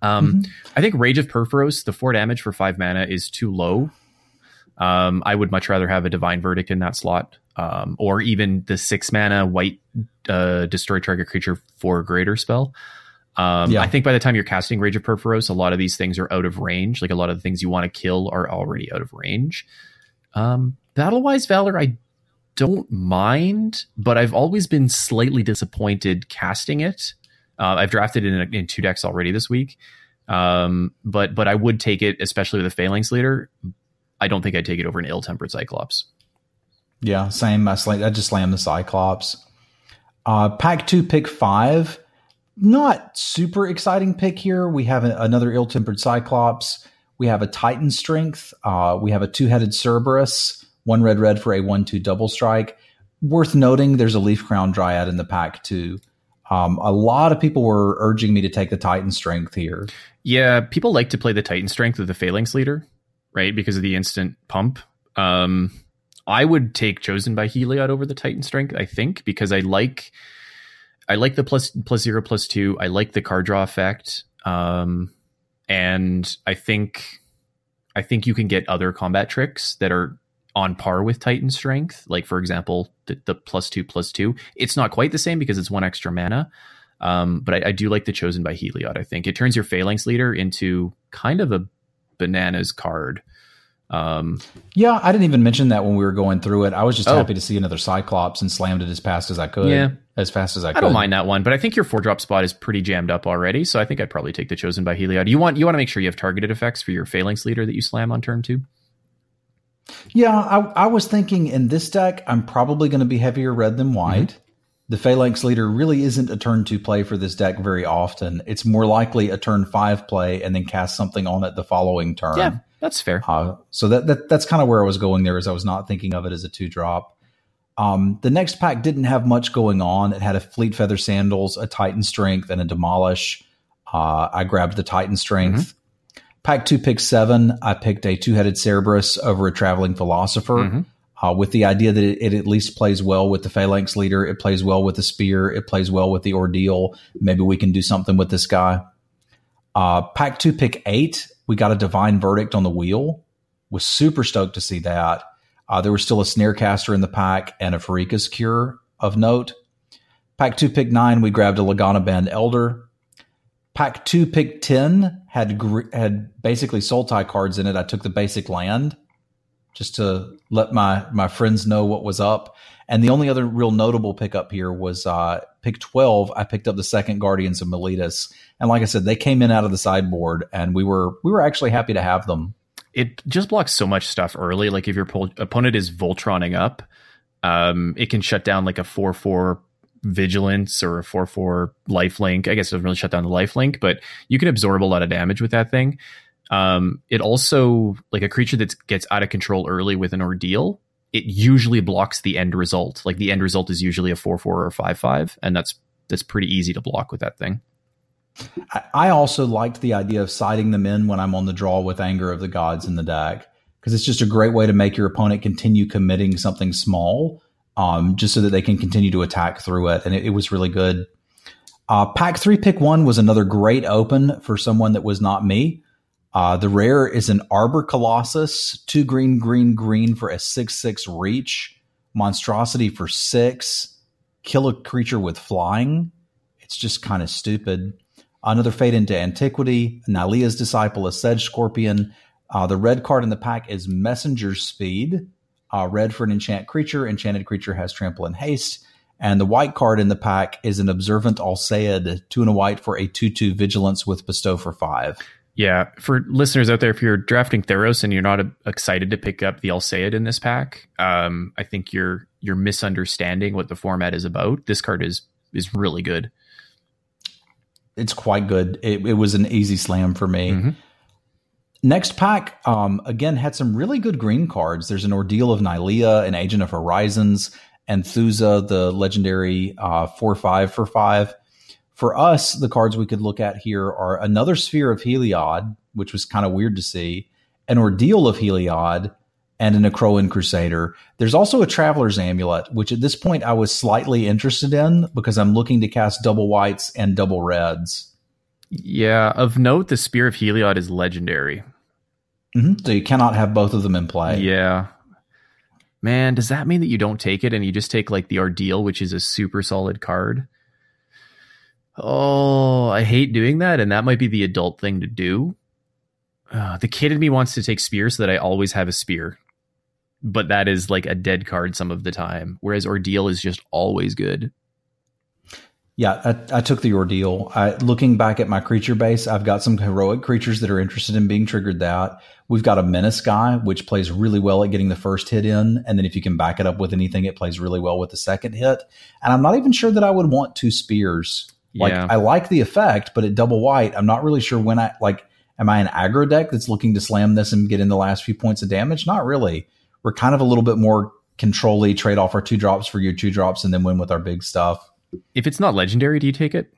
Um, I think Rage of Purphoros, the four damage for five mana, is too low. Um, I would much rather have a Divine Verdict in that slot, um, or even the six mana white uh, destroy target creature for greater spell. Um, Yeah. I think by the time you're casting Rage of Purphoros, a lot of these things are out of range. Like a lot of the things you want to kill are already out of range. Um, Battlewise Valor, I don't mind, but I've always been slightly disappointed casting it. Uh, I've drafted it in, in two decks already this week, um, but but I would take it, especially with a Phalanx leader. I don't think I'd take it over an ill-tempered Cyclops. Yeah, same. I, slam, I just slammed the Cyclops. Uh, pack two, pick five. Not super exciting pick here. We have a, another ill tempered Cyclops. We have a Titan Strength. Uh, we have a two headed Cerberus. One red, red for a one two double strike. Worth noting, there's a Leaf Crown Dryad in the pack too. Um, a lot of people were urging me to take the Titan Strength here. Yeah, people like to play the Titan Strength with the Phalanx leader, right? Because of the instant pump. Um, I would take Chosen by Heliod over the Titan Strength, I think, because I like I like the plus plus zero plus two. I like the card draw effect. Um, and I think I think you can get other combat tricks that are on par with Titan Strength. Like for example, the, the plus two plus two. It's not quite the same because it's one extra mana. Um, but I, I do like the chosen by Heliod. I think it turns your phalanx leader into kind of a bananas card. Um, Yeah, I didn't even mention that when we were going through it. I was just Oh. happy to see another Cyclops and slammed it as fast as I could. Yeah. as fast as I I could. I don't mind that one, but I think your four drop spot is pretty jammed up already. So I think I'd probably take the chosen by Heliod. You want you want to make sure you have targeted effects for your phalanx leader that you slam on turn two. Yeah, I, I was thinking in this deck, I'm probably going to be heavier red than white. Mm-hmm. The Phalanx leader really isn't a turn two play for this deck very often. It's more likely a turn five play and then cast something on it the following turn. Yeah, that's fair. Uh, so that, that that's kind of where I was going there, is I was not thinking of it as a two drop. Um, the next pack didn't have much going on. It had a Fleet Feather Sandals, a Titan Strength, and a Demolish. Uh, I grabbed the Titan Strength. Pack two, pick seven. I picked a two headed Cerberus over a Traveling Philosopher Mhm. uh, with the idea that it, it at least plays well with the Phalanx Leader. It plays well with the Spear. It plays well with the Ordeal. Maybe we can do something with this guy. Uh, pack two, pick eight. We got a Divine Verdict on the wheel. Was super stoked to see that. Uh, there was still a Snarecaster in the pack and a Pharika's Cure of note. Pack two, pick nine. We grabbed a Lagonna-Band Elder. Pack two, pick ten had gr- had basically soul tie cards in it. I took the basic land. just to let my my friends know what was up. And the only other real notable pickup here was uh, pick 12. I picked up the second Guardians of Meletis. And like I said, they came in out of the sideboard and we were we were actually happy to have them. It just blocks so much stuff early. Like if your opponent is Voltroning up, um, it can shut down like a 4 4 vigilance or a 4 4 lifelink. I guess it doesn't really shut down the lifelink, but you can absorb a lot of damage with that thing. Um, it also, like a creature that gets out of control early with an ordeal, it usually blocks the end result. Like the end result is usually a 4 4 or 5 5, and that's that's pretty easy to block with that thing. I also liked the idea of siding them in when I'm on the draw with Anger of the Gods in the deck because it's just a great way to make your opponent continue committing something small um, just so that they can continue to attack through it. And it, it was really good. Uh, pack three, pick one was another great open for someone that was not me. Uh, the rare is an Arbor Colossus, two green, green, green for a 6 6 reach, monstrosity for six, kill a creature with flying. It's just kind of stupid. Another Fade into Antiquity, Nylea's Disciple, a Sedge Scorpion. Uh, the red card in the pack is Messenger Speed, uh, red for an enchant creature. Enchanted creature has trample and haste. And the white card in the pack is an Observant Alseid, two and a white for a 2 2 vigilance with bestow for five. Yeah, for listeners out there, if you're drafting Theros and you're not excited to pick up the Alseid in this pack, um, I think you're you're misunderstanding what the format is about. This card is is really good. It's quite good. It, it was an easy slam for me. Mm-hmm. Next pack, um, again, had some really good green cards. There's an Ordeal of Nylea, an Agent of Horizons, and Thuzza, the legendary uh, 4 5 for 5. For us, the cards we could look at here are another Spear of Heliod, which was kind of weird to see, an Ordeal of Heliod, and an Akroan Crusader. There's also a Traveler's Amulet, which at this point I was slightly interested in because I'm looking to cast double whites and double reds. Yeah, of note, the Spear of Heliod is legendary. Mm-hmm. So you cannot have both of them in play. Yeah. Man, does that mean that you don't take it and you just take like the Ordeal, which is a super solid card? Oh, I hate doing that, and that might be the adult thing to do. Uh, the kid in me wants to take spear so that I always have a spear, but that is like a dead card some of the time. Whereas Ordeal is just always good. Yeah, I, I, took the ordeal. I, looking back at my creature base, I've got some heroic creatures that are interested in being triggered. That we've got a menace guy, which plays really well at getting the first hit in, and then if you can back it up with anything, it plays really well with the second hit. And I'm not even sure that I would want two spears. Like yeah. I like the effect, but at double white, I'm not really sure when I like. Am I an aggro deck that's looking to slam this and get in the last few points of damage? Not really. We're kind of a little bit more controlly. Trade off our two drops for your two drops, and then win with our big stuff. If it's not legendary, do you take it?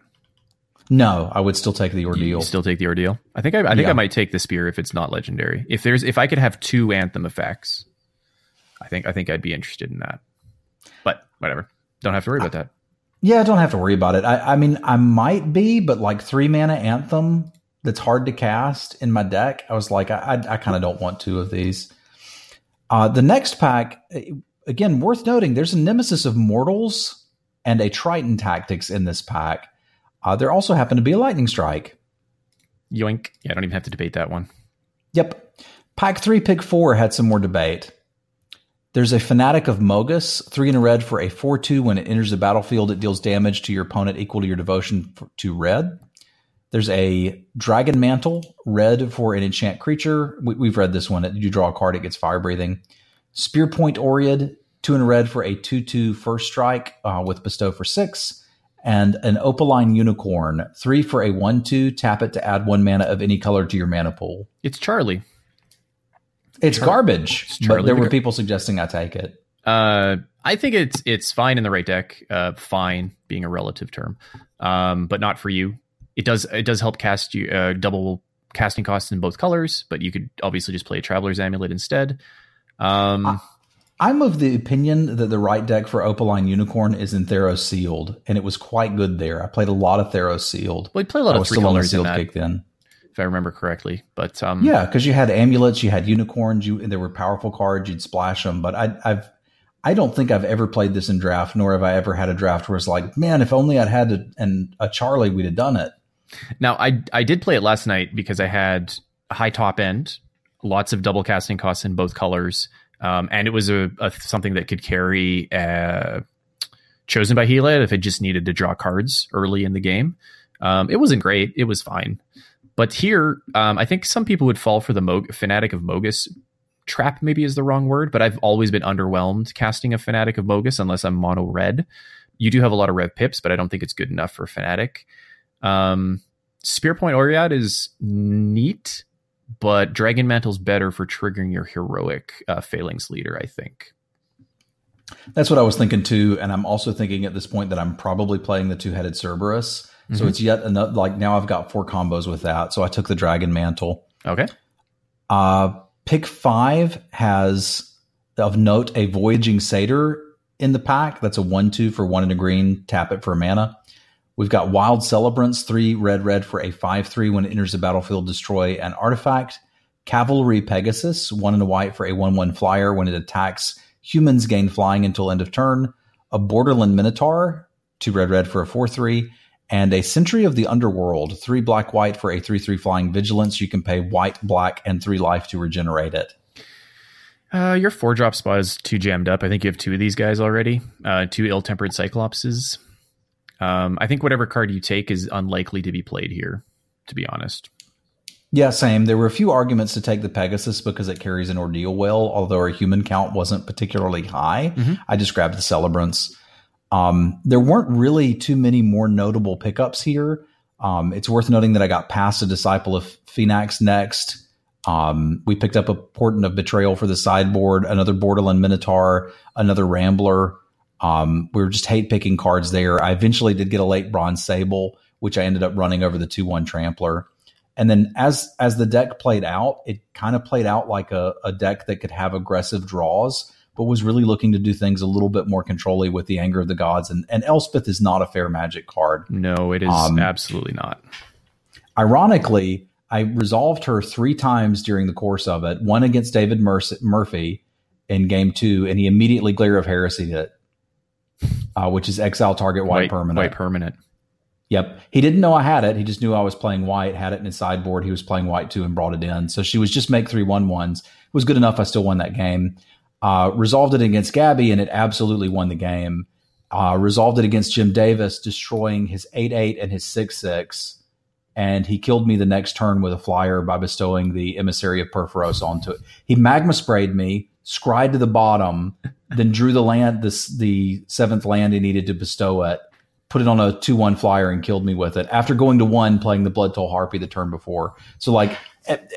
No, I would still take the ordeal. You still take the ordeal. I think I, I think yeah. I might take the spear if it's not legendary. If there's if I could have two anthem effects, I think I think I'd be interested in that. But whatever, don't have to worry about that. Yeah, I don't have to worry about it. I, I mean, I might be, but like three mana anthem that's hard to cast in my deck. I was like, I I, I kind of don't want two of these. Uh, the next pack, again, worth noting. There's a nemesis of mortals and a Triton Tactics in this pack. Uh, there also happened to be a Lightning Strike. Yoink. Yeah, I don't even have to debate that one. Yep. Pack three, pick four had some more debate. There's a Fanatic of Mogis, three in a red for a 4 2. When it enters the battlefield, it deals damage to your opponent equal to your devotion to red. There's a Dragon Mantle, red for an enchant creature. We, have read this one. You draw a card, it gets fire breathing. Spear Point Oread, two in a red for a 2 2 first strike uh, with bestow for six, and an opaline unicorn, three for a 1 2, tap it to add one mana of any color to your mana pool. It's Charlie. It's Char- garbage, it's but there were people suggesting I take it. Uh, I think it's it's fine in the right deck. Uh, fine being a relative term, um, but not for you. It does it does help cast you uh, double casting costs in both colors, but you could obviously just play a Traveler's Amulet instead. Um, I'm of the opinion that the right deck for Opaline Unicorn is in Theros Sealed, and it was quite good there. I played a lot of Theros Sealed. Well, you play a lot I of three colors sealed that, then, if I remember correctly. But um, yeah, because you had amulets, you had unicorns, you and there were powerful cards. You'd splash them, but I, I've I don't think I've ever played this in draft, nor have I ever had a draft where it's like, man, if only I'd had a, and a Charlie, we'd have done it. Now, I I did play it last night because I had high top end, lots of double casting costs in both colors, Um, and it was a, a, something that could carry uh, chosen by Gila if it just needed to draw cards early in the game. Um, it wasn't great. It was fine. But here, um, I think some people would fall for the Mo- fanatic of Mogis trap. Maybe is the wrong word, but I've always been underwhelmed casting a fanatic of Mogis unless I'm mono red. You do have a lot of rev pips, but I don't think it's good enough for fanatic. Um, Spearpoint Oread is neat, but Dragon Mantle's better for triggering your heroic uh, Phalanx leader. I think. That's what I was thinking too, and I'm also thinking at this point that I'm probably playing the two-headed Cerberus. Mm-hmm. So it's yet another like now I've got four combos with that. So I took the Dragon Mantle. Okay. Uh, pick five has of note a Voyaging Satyr in the pack. That's a one-two for one and a green. Tap it for a mana. We've got Wild Celebrants, three red red for a five three. When it enters the battlefield, destroy an artifact. Cavalry Pegasus, one and a white for a one one flyer. When it attacks, humans gain flying until end of turn. A Borderland Minotaur, two red red for a four three and a Sentry of the Underworld, three black white for a three three flying vigilance. You can pay white, black, and three life to regenerate it. Uh, your four drop spot is too jammed up. I think you have two of these guys already. Uh, two ill tempered cyclopses. Um, I think whatever card you take is unlikely to be played here. To be honest. Yeah, same. There were a few arguments to take the Pegasus because it carries an ordeal well, although our human count wasn't particularly high. Mm-hmm. I just grabbed the Celebrants. Um, there weren't really too many more notable pickups here. Um, it's worth noting that I got past a disciple of Phenax next. Um, we picked up a Portent of Betrayal for the sideboard, another Borderland Minotaur, another Rambler. Um, we were just hate picking cards there. I eventually did get a late Bronze Sable, which I ended up running over the 2 1 Trampler. And then as as the deck played out, it kind of played out like a, a deck that could have aggressive draws but was really looking to do things a little bit more controlly with the anger of the gods. And, and Elspeth is not a fair magic card. No, it is um, absolutely not. Ironically, I resolved her three times during the course of it. One against David Murphy in game two, and he immediately Glare of Heresy it, uh, which is exile target white, white permanent. White permanent. Yep. He didn't know I had it. He just knew I was playing white, had it in his sideboard. He was playing white too and brought it in. So she was just make three one ones. It was good enough. I still won that game. Uh, resolved it against Gabby, and it absolutely won the game. Uh, resolved it against Jim Davis, destroying his 8 8 and his 6 6. And he killed me the next turn with a flyer by bestowing the emissary of Purphoros onto it. He magma sprayed me, scried to the bottom, then drew the land, this, the seventh land he needed to bestow it, put it on a 2 1 flyer, and killed me with it after going to one playing the Bloodtoll Harpy the turn before. So, like,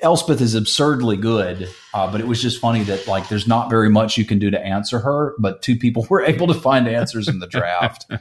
Elspeth is absurdly good, uh, but it was just funny that like there's not very much you can do to answer her, but two people were able to find answers in the draft.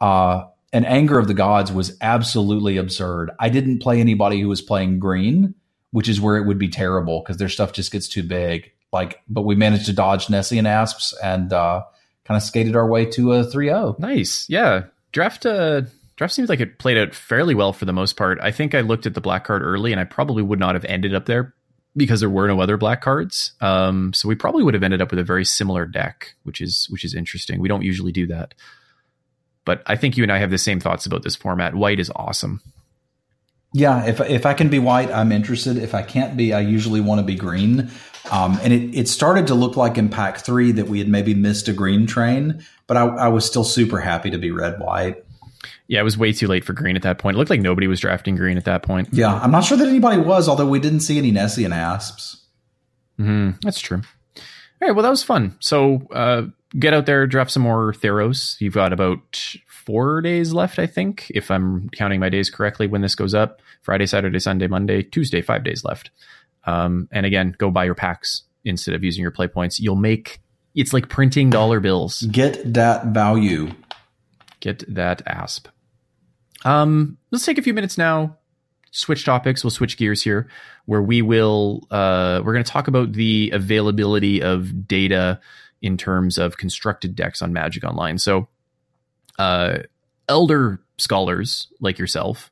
Uh, and Anger of the Gods was absolutely absurd. I didn't play anybody who was playing green, which is where it would be terrible because their stuff just gets too big. Like, but we managed to dodge Nessian Asps and uh, kind of skated our way to a 3-0. Nice, yeah. Draft uh, draft seems like it played out fairly well for the most part. I think I looked at the black card early, and I probably would not have ended up there because there were no other black cards. Um, so we probably would have ended up with a very similar deck, which is which is interesting. We don't usually do that, but I think you and I have the same thoughts about this format. White is awesome. Yeah, if if I can be white, I'm interested. If I can't be, I usually want to be green. Um, and it, it started to look like in pack three that we had maybe missed a green train, but I, I was still super happy to be red white. Yeah, it was way too late for Green at that point. It looked like nobody was drafting Green at that point. Yeah, I'm not sure that anybody was, although we didn't see any Nessian Asps. Mm-hmm, that's true. All right, well, that was fun. So uh, get out there, draft some more Theros. You've got about four days left, I think, if I'm counting my days correctly when this goes up. Friday, Saturday, Sunday, Monday, Tuesday, five days left. Um, and again, go buy your packs instead of using your play points. You'll make it's like printing dollar bills. Get that value. Get that asp. Um, let's take a few minutes now. Switch topics. We'll switch gears here, where we will uh, we're going to talk about the availability of data in terms of constructed decks on Magic Online. So, uh, elder scholars like yourself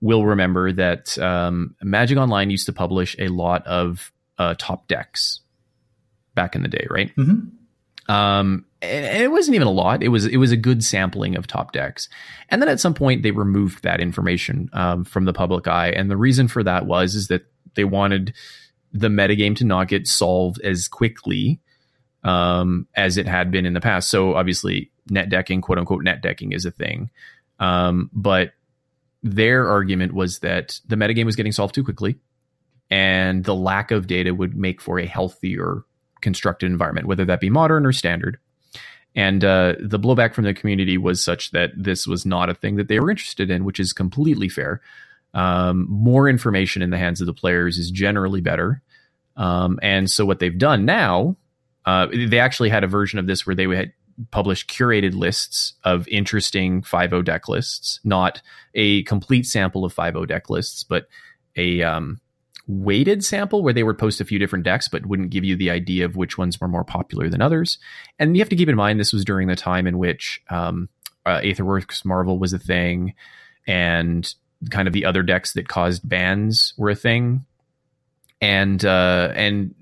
will remember that um, Magic Online used to publish a lot of uh, top decks back in the day, right? Mm-hmm. Um, and it wasn't even a lot. It was it was a good sampling of top decks, and then at some point they removed that information um, from the public eye. And the reason for that was is that they wanted the metagame to not get solved as quickly um, as it had been in the past. So obviously, net decking, quote unquote, net decking is a thing. Um, but their argument was that the metagame was getting solved too quickly, and the lack of data would make for a healthier constructed environment, whether that be modern or standard. And uh, the blowback from the community was such that this was not a thing that they were interested in, which is completely fair. Um, more information in the hands of the players is generally better. Um, and so what they've done now, uh, they actually had a version of this where they had published curated lists of interesting 5.0 deck lists, not a complete sample of 5.0 deck lists, but a um, weighted sample where they would post a few different decks, but wouldn't give you the idea of which ones were more popular than others. And you have to keep in mind this was during the time in which um, uh, Aetherworks Marvel was a thing, and kind of the other decks that caused bans were a thing. And uh, and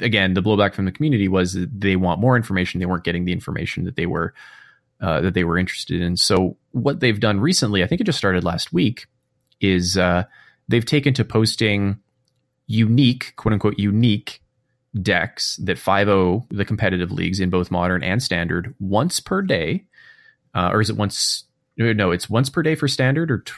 again, the blowback from the community was that they want more information. They weren't getting the information that they were uh, that they were interested in. So what they've done recently, I think it just started last week, is uh, they've taken to posting unique, quote unquote, unique decks that 5.0, the competitive leagues in both modern and standard, once per day. Uh, or is it once? No, it's once per day for standard or. T-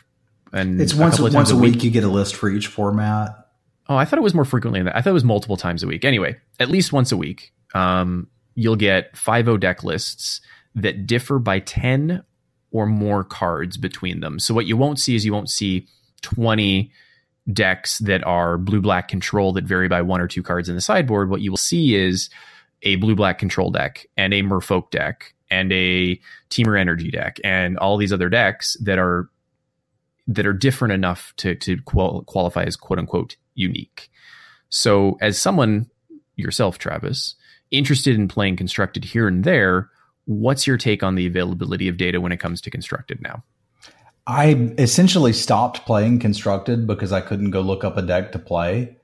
and it's once a once a week. week. You get a list for each format. Oh, I thought it was more frequently than that. I thought it was multiple times a week. Anyway, at least once a week, um, you'll get 5.0 deck lists that differ by 10 or more cards between them. So what you won't see is you won't see 20 decks that are blue black control that vary by one or two cards in the sideboard, what you will see is a blue black control deck and a merfolk deck and a Temur energy deck and all these other decks that are that are different enough to to qual- qualify as quote unquote unique. So as someone yourself Travis interested in playing constructed here and there, what's your take on the availability of data when it comes to constructed now? I essentially stopped playing constructed because I couldn't go look up a deck to play.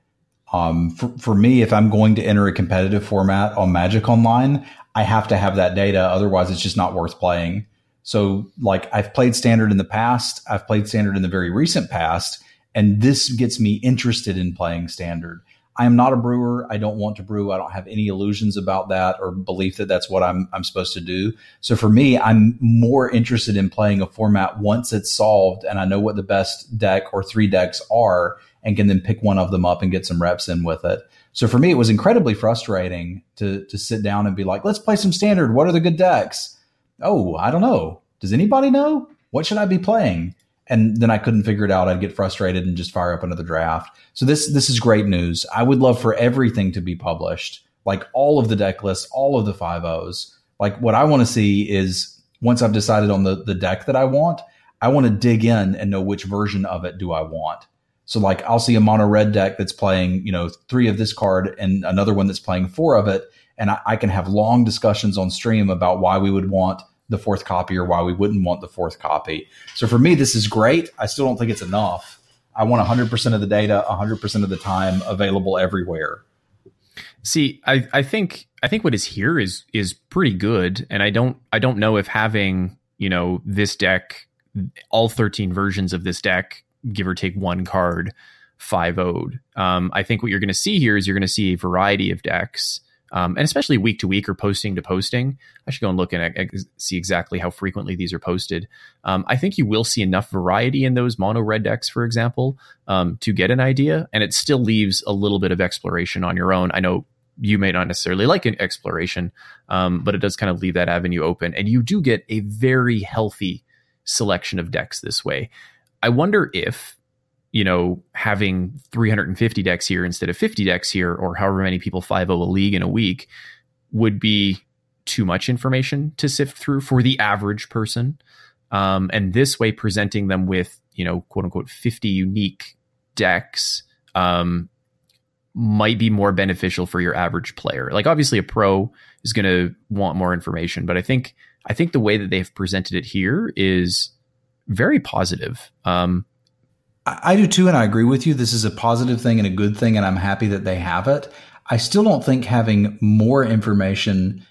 Um, for, for me, if I'm going to enter a competitive format on Magic Online, I have to have that data. Otherwise, it's just not worth playing. So, like, I've played standard in the past, I've played standard in the very recent past, and this gets me interested in playing standard. I am not a brewer. I don't want to brew. I don't have any illusions about that or belief that that's what I'm I'm supposed to do. So for me, I'm more interested in playing a format once it's solved and I know what the best deck or three decks are and can then pick one of them up and get some reps in with it. So for me, it was incredibly frustrating to to sit down and be like, let's play some standard. What are the good decks? Oh, I don't know. Does anybody know? What should I be playing? And then I couldn't figure it out. I'd get frustrated and just fire up another draft. So this this is great news. I would love for everything to be published, like all of the deck lists, all of the five O's. Like what I want to see is once I've decided on the the deck that I want, I want to dig in and know which version of it do I want. So like I'll see a mono red deck that's playing, you know, three of this card and another one that's playing four of it. And I, I can have long discussions on stream about why we would want the fourth copy or why we wouldn't want the fourth copy. So for me, this is great. I still don't think it's enough. I want 100% of the data 100% of the time available everywhere. See, I, I think I think what is here is is pretty good, and I don't I don't know if having you know this deck, all 13 versions of this deck, give or take one card, five owed. Um, I think what you're going to see here is you're going to see a variety of decks um, and especially week to week or posting to posting. I should go and look and see exactly how frequently these are posted. Um, I think you will see enough variety in those mono red decks, for example, um, to get an idea, and it still leaves a little bit of exploration on your own. I know you may not necessarily like an exploration, um, but it does kind of leave that avenue open, and you do get a very healthy selection of decks this way. I wonder if you know, having 350 decks here instead of 50 decks here, or however many people 5 a league in a week, would be too much information to sift through for the average person. Um, and this way, presenting them with, you know, quote unquote, 50 unique decks um, might be more beneficial for your average player. Like, obviously, a pro is going to want more information, but I think I think the way that they've presented it here is very positive. Um, I do too, and I agree with you. This is a positive thing and a good thing, and I'm happy that they have it. I still don't think having more information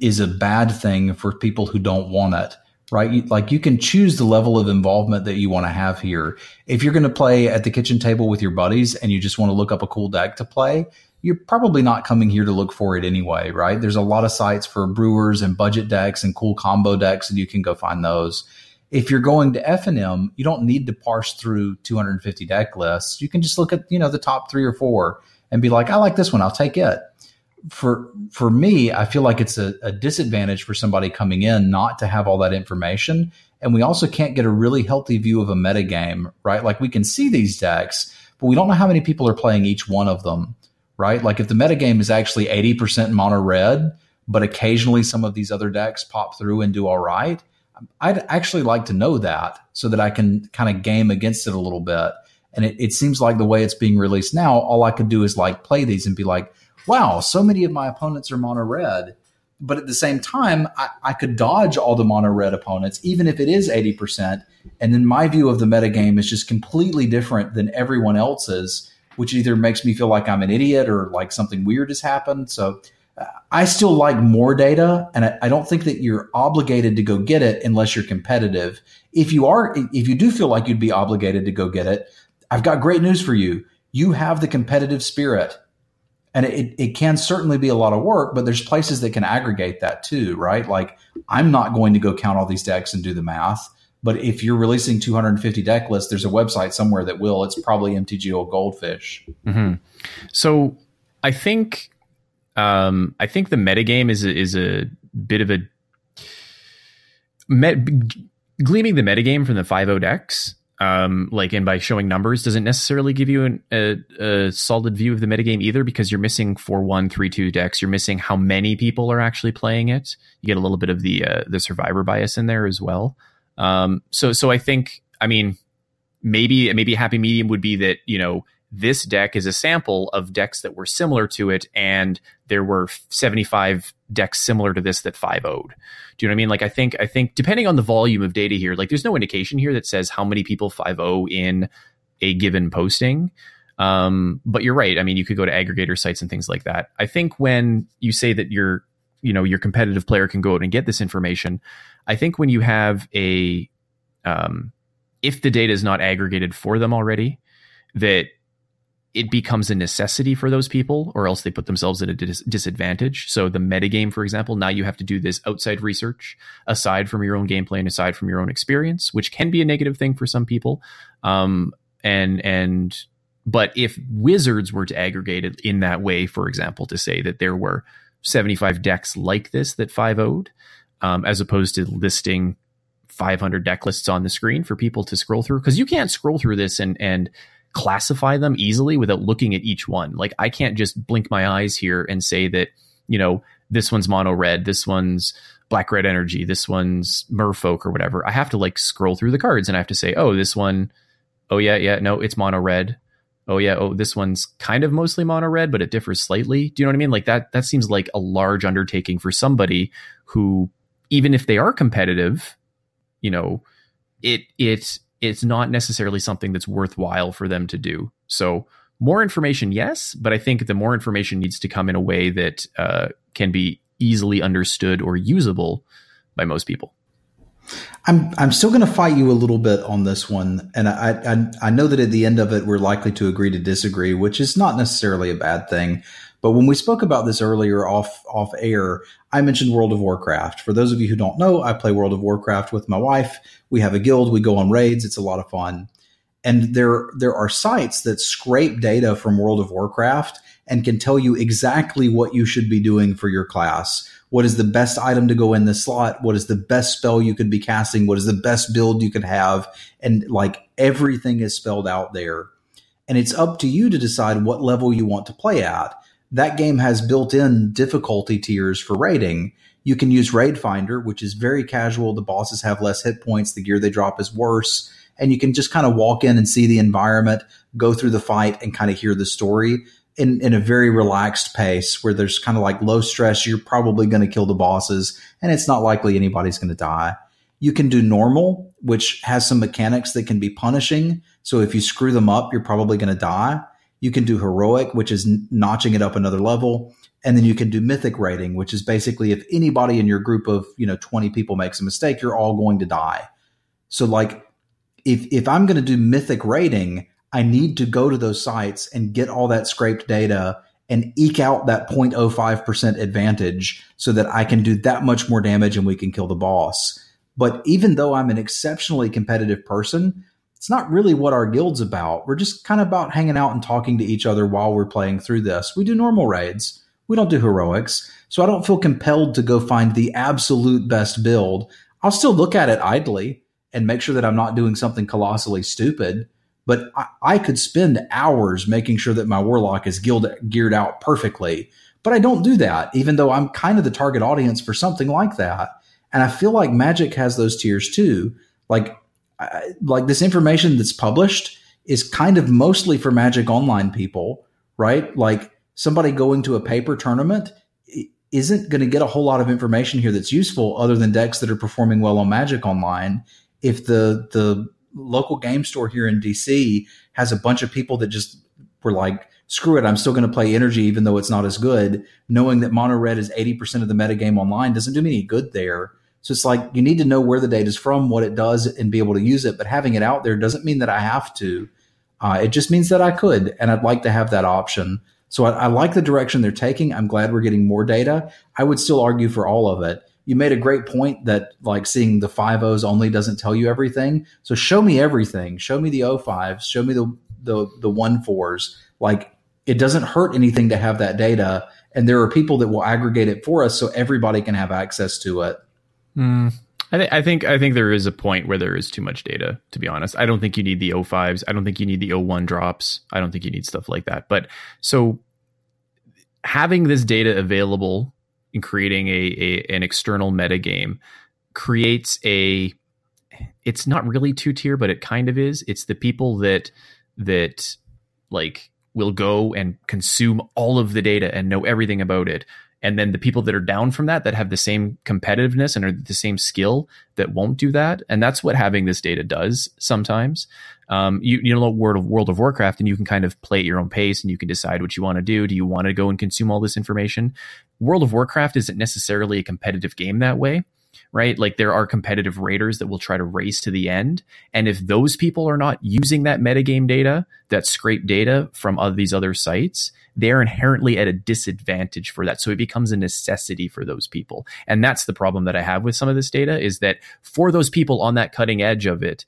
is a bad thing for people who don't want it, right? Like you can choose the level of involvement that you want to have here. If you're going to play at the kitchen table with your buddies and you just want to look up a cool deck to play, you're probably not coming here to look for it anyway, right? There's a lot of sites for brewers and budget decks and cool combo decks, and you can go find those. If you're going to FNM, you don't need to parse through 250 deck lists. You can just look at you know the top three or four and be like, I like this one, I'll take it. For for me, I feel like it's a, a disadvantage for somebody coming in not to have all that information, and we also can't get a really healthy view of a metagame, right? Like we can see these decks, but we don't know how many people are playing each one of them right? Like if the metagame is actually 80% mono red, but occasionally some of these other decks pop through and do all right, I'd actually like to know that so that I can kind of game against it a little bit. And it, it seems like the way it's being released now, all I could do is like play these and be like, wow, so many of my opponents are mono red. But at the same time, I, I could dodge all the mono red opponents, even if it is 80%. And then my view of the metagame is just completely different than everyone else's which either makes me feel like I'm an idiot or like something weird has happened. So I still like more data, and I, I, don't think that you're obligated to go get it unless you're competitive. If you are, if you do feel like you'd be obligated to go get it, I've got great news for you. You have the competitive spirit. And it, it can certainly be a lot of work, but there's places that can aggregate that too, right? Like I'm not going to go count all these decks and do the math. But if you're releasing 250 deck lists, there's a website somewhere that will. It's probably MTGO Goldfish. Mm-hmm. So I think um, I think the metagame is a, is a bit of a met, gleaming the metagame from the 5 decks. Um, like and by showing numbers doesn't necessarily give you an, a, a, solid view of the metagame either because you're missing four one three two decks. You're missing how many people are actually playing it. You get a little bit of the uh, the survivor bias in there as well. Um, so so I think I mean maybe maybe a happy medium would be that you know this deck is a sample of decks that were similar to it, and there were 75 decks similar to this that 5 owed. Do you know what I mean? Like, I think, I think depending on the volume of data here, like, there's no indication here that says how many people 5 0 in a given posting. Um, but you're right. I mean, you could go to aggregator sites and things like that. I think when you say that your, you know, your competitive player can go out and get this information, I think when you have a, um, if the data is not aggregated for them already, that it becomes a necessity for those people, or else they put themselves at a dis- disadvantage. So the metagame, for example, now you have to do this outside research aside from your own gameplay and aside from your own experience, which can be a negative thing for some people. Um, and and but if wizards were to aggregate it in that way, for example, to say that there were 75 decks like this that 5 owed, um, as opposed to listing 500 deck lists on the screen for people to scroll through because you can't scroll through this and and classify them easily without looking at each one. Like i can't just blink my eyes here and say that you know this one's mono red this one's black red energy this one's merfolk or whatever. I have to like scroll through the cards and i have to say oh this one oh yeah yeah no it's mono red. Oh yeah oh this one's kind of mostly mono red but it differs slightly. Do you know what i mean? Like that that seems like a large undertaking for somebody who even if they are competitive, you know, it it it's not necessarily something that's worthwhile for them to do. So more information, yes, but I think the more information needs to come in a way that uh, can be easily understood or usable by most people. I'm I'm still going to fight you a little bit on this one, and I, I I know that at the end of it we're likely to agree to disagree, which is not necessarily a bad thing. But when we spoke about this earlier off off air, I mentioned World of Warcraft. For those of you who don't know, I play World of Warcraft with my wife. We have a guild, we go on raids, it's a lot of fun. And there there are sites that scrape data from World of Warcraft and can tell you exactly what you should be doing for your class. What is the best item to go in the slot? What is the best spell you could be casting? What is the best build you could have? And like everything is spelled out there. And it's up to you to decide what level you want to play at that game has built in difficulty tiers for raiding. You can use Raid Finder, which is very casual. The bosses have less hit points. The gear they drop is worse. And you can just kind of walk in and see the environment, go through the fight, and kind of hear the story in, in a very relaxed pace where there's kind of like low stress. You're probably going to kill the bosses, and it's not likely anybody's going to die. You can do normal, which has some mechanics that can be punishing. So if you screw them up, you're probably going to die. You can do heroic, which is notching it up another level. And then you can do mythic raiding, which is basically if anybody in your group of, you know, 20 people makes a mistake, you're all going to die. So like if if I'm going to do mythic raiding, I need to go to those sites and get all that scraped data and eke out that 0.05% advantage so that I can do that much more damage and we can kill the boss. But even though I'm an exceptionally competitive person, it's not really what our guild's about. We're just kind of about hanging out and talking to each other while we're playing through this. We do normal raids. We don't do heroics. So I don't feel compelled to go find the absolute best build. I'll still look at it idly and make sure that I'm not doing something colossally stupid. But I, I could spend hours making sure that my warlock is guild, geared out perfectly. But I don't do that, even though I'm kind of the target audience for something like that. And I feel like Magic has those tiers too. Like like this information that's published is kind of mostly for Magic Online people, right? Like somebody going to a paper tournament isn't going to get a whole lot of information here that's useful other than decks that are performing well on Magic Online. If the the local game store here in DC has a bunch of people that just were like, screw it, I'm still going to play energy even though it's not as good, knowing that mono red is 80% of the metagame online doesn't do me any good there. So it's like you need to know where the data is from, what it does, and be able to use it. But having it out there doesn't mean that I have to. Uh, it just means that I could, and I'd like to have that option. So I, I like the direction they're taking. I'm glad we're getting more data. I would still argue for all of it. You made a great point that like seeing the five O's only doesn't tell you everything. So show me everything. Show me the O fives. Show me the the the one fours. Like it doesn't hurt anything to have that data, and there are people that will aggregate it for us, so everybody can have access to it. Mm, I, th- I, think I think there is a point where there is too much data. To be honest, I don't think you need the O5s. I don't think you need the O1 drops. I don't think you need stuff like that. But so having this data available and creating a, a an external metagame creates a. It's not really two tier, but it kind of is. It's the people that that like will go and consume all of the data and know everything about it and then the people that are down from that that have the same competitiveness and are the same skill that won't do that and that's what having this data does sometimes um, you, you know world of world of warcraft and you can kind of play at your own pace and you can decide what you want to do do you want to go and consume all this information world of warcraft isn't necessarily a competitive game that way right? Like there are competitive raiders that will try to race to the end. And if those people are not using that metagame data, that scrape data from other, these other sites, they're inherently at a disadvantage for that. So it becomes a necessity for those people. And that's the problem that I have with some of this data is that for those people on that cutting edge of it,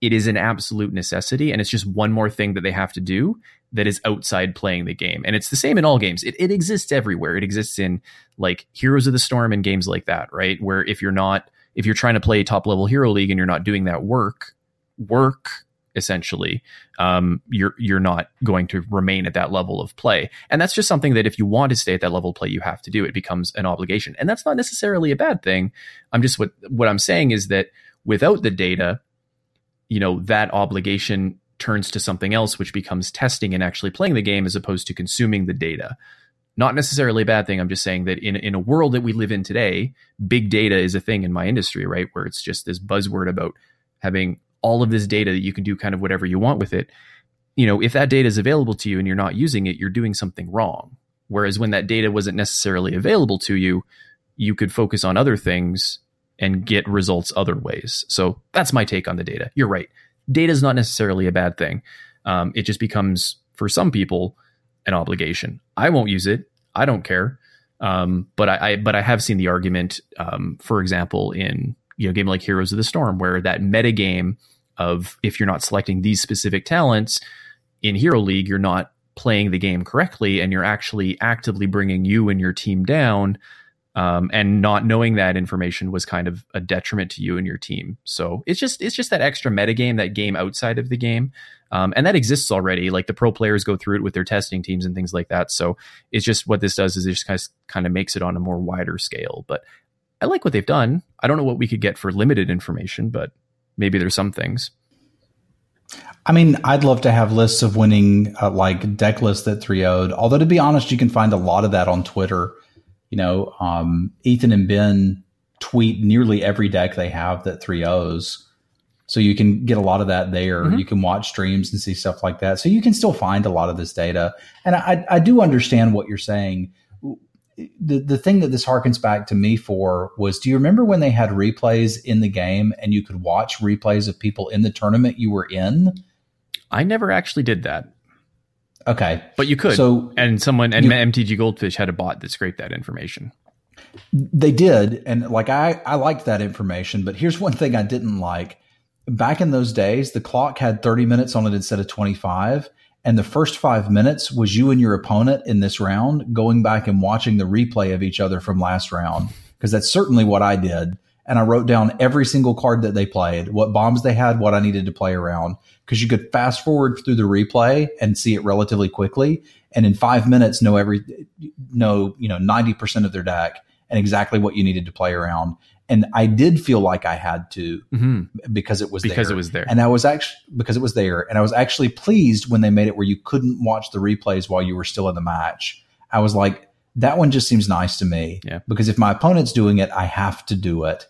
it is an absolute necessity. And it's just one more thing that they have to do that is outside playing the game. And it's the same in all games. It, it exists everywhere. It exists in like heroes of the storm and games like that right? Where if you're not if you're trying to play top level hero league and you're not doing that work work essentially um, you're you're not going to remain at that level of play. And that's just something that if you want to stay at that level of play you have to do. It becomes an obligation. And that's not necessarily a bad thing. I'm just what what i'm saying is that without the data you know that obligation turns to something else which becomes testing and actually playing the game as opposed to consuming the data. Not necessarily a bad thing. I'm just saying that in, in a world that we live in today big data is a thing in my industry right? Where it's just this buzzword about having all of this data that you can do kind of whatever you want with it you know if that data is available to you and you're not using it you're doing something wrong whereas when that data wasn't necessarily available to you you could focus on other things and get results other ways. So that's my take on the data. You're right. Data is not necessarily a bad thing. Um, it just becomes, for some people, an obligation. I won't use it. I don't care. Um, but I, I, but I have seen the argument, um, for example, in you know, game like Heroes of the Storm, where that meta game of if you're not selecting these specific talents in Hero League, you're not playing the game correctly, and you're actually actively bringing you and your team down um, and not knowing that information was kind of a detriment to you and your team. So it's just it's just that extra metagame, that game outside of the game, um, and that exists already. Like the pro players go through it with their testing teams and things like that. So it's just what this does is it just kind of kind of makes it on a more wider scale. But I like what they've done. I don't know what we could get for limited information, but maybe there's some things. I mean, I'd love to have lists of winning uh, like deck lists that 3 0'd. Although, to be honest, you can find a lot of that on Twitter you know, um, Ethan and Ben tweet nearly every deck they have that 3 O's. So you can get a lot of that there. Mm-hmm. You can watch streams and see stuff like that. So you can still find a lot of this data. And I, I do understand what you're saying. The the thing that this harkens back to me for was do you remember when they had replays in the game and you could watch replays of people in the tournament you were in? I never actually did that. Okay. But you could. So- and someone and You- MTG Goldfish had a bot that scraped that information. They did, and like I, I liked that information. But here's one thing I didn't like. Back in those days, the clock had 30 minutes on it instead of 25, and the first five minutes was you and your opponent in this round going back and watching the replay of each other from last round. Because that's certainly what I did, and I wrote down every single card that they played, what bombs they had, what I needed to play around. Because you could fast forward through the replay and see it relatively quickly, and in five minutes know every know you know 90 percent of their deck and exactly what you needed to play around. And I did feel like I had to hmm because it was Because there. it was there. and I was actually because it was there, and I was actually pleased when they made it where you couldn't watch the replays while you were still in the match. I was like, that one just seems nice to me. Yeah. Because if my opponent's doing it, I have to do it.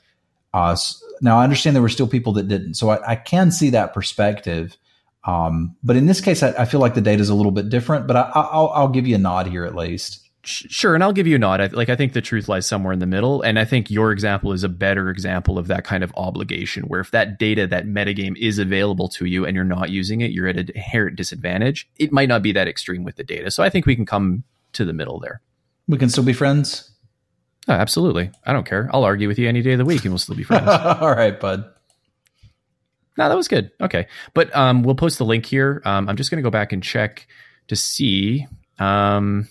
Uh, now I understand there were still people that didn't, so I, I can see that perspective. Um, but in this case, I, I feel like the data is a little bit different. But I, I- I'll, I'll give you a nod here at least. Sure, and I'll give you a nod. I, like I think the truth lies somewhere in the middle, and I think your example is a better example of that kind of obligation. Where if that data, that metagame, is available to you and you're not using it, you're at an inherent disadvantage. It might not be that extreme with the data, so I think we can come to the middle there. We can still be friends. Oh, absolutely, I don't care. I'll argue with you any day of the week, and we'll still be friends. All right, bud. No, that was good. Okay, but um, we'll post the link here. Um, I'm just going to go back and check to see. Um,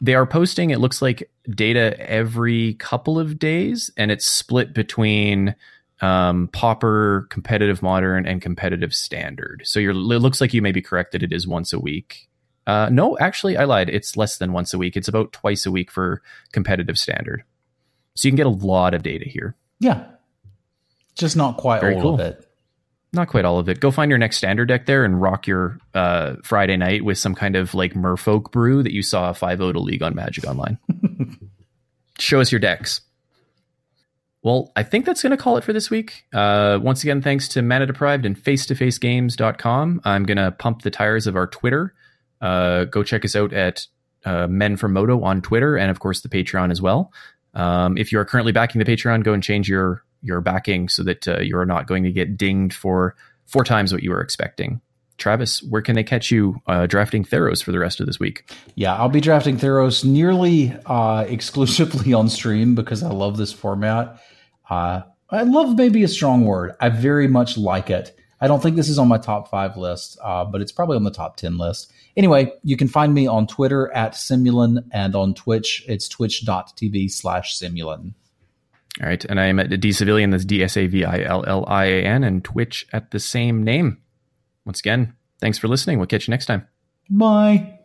they are posting. It looks like data every couple of days, and it's split between um, Pauper, competitive modern, and competitive standard. So you're. It looks like you may be correct that it is once a week. Uh, no, actually, I lied. It's less than once a week. It's about twice a week for competitive standard. So you can get a lot of data here. Yeah. Just not quite Very all cool. of it. Not quite all of it. Go find your next standard deck there and rock your uh, Friday night with some kind of like Merfolk brew that you saw 5 0 to League on Magic Online. Show us your decks. Well, I think that's going to call it for this week. Uh, once again, thanks to Mana Deprived and face-to-facegames.com. I'm going to pump the tires of our Twitter. Uh, go check us out at uh, Men for Modo on Twitter and, of course, the Patreon as well. Um, if you are currently backing the Patreon, go and change your your backing so that uh, you are not going to get dinged for four times what you were expecting. Travis, where can they catch you uh, drafting Theros for the rest of this week? Yeah, I'll be drafting Theros nearly uh, exclusively on stream because I love this format. Uh, I love maybe a strong word. I very much like it. I don't think this is on my top five list, uh, but it's probably on the top 10 list. Anyway, you can find me on Twitter at Simulan and on Twitch, it's twitch.tv slash Simulan. All right, and I am at D Savillian. That's D S A V I L L I A N, and Twitch at the same name. Once again, thanks for listening. We'll catch you next time. Bye.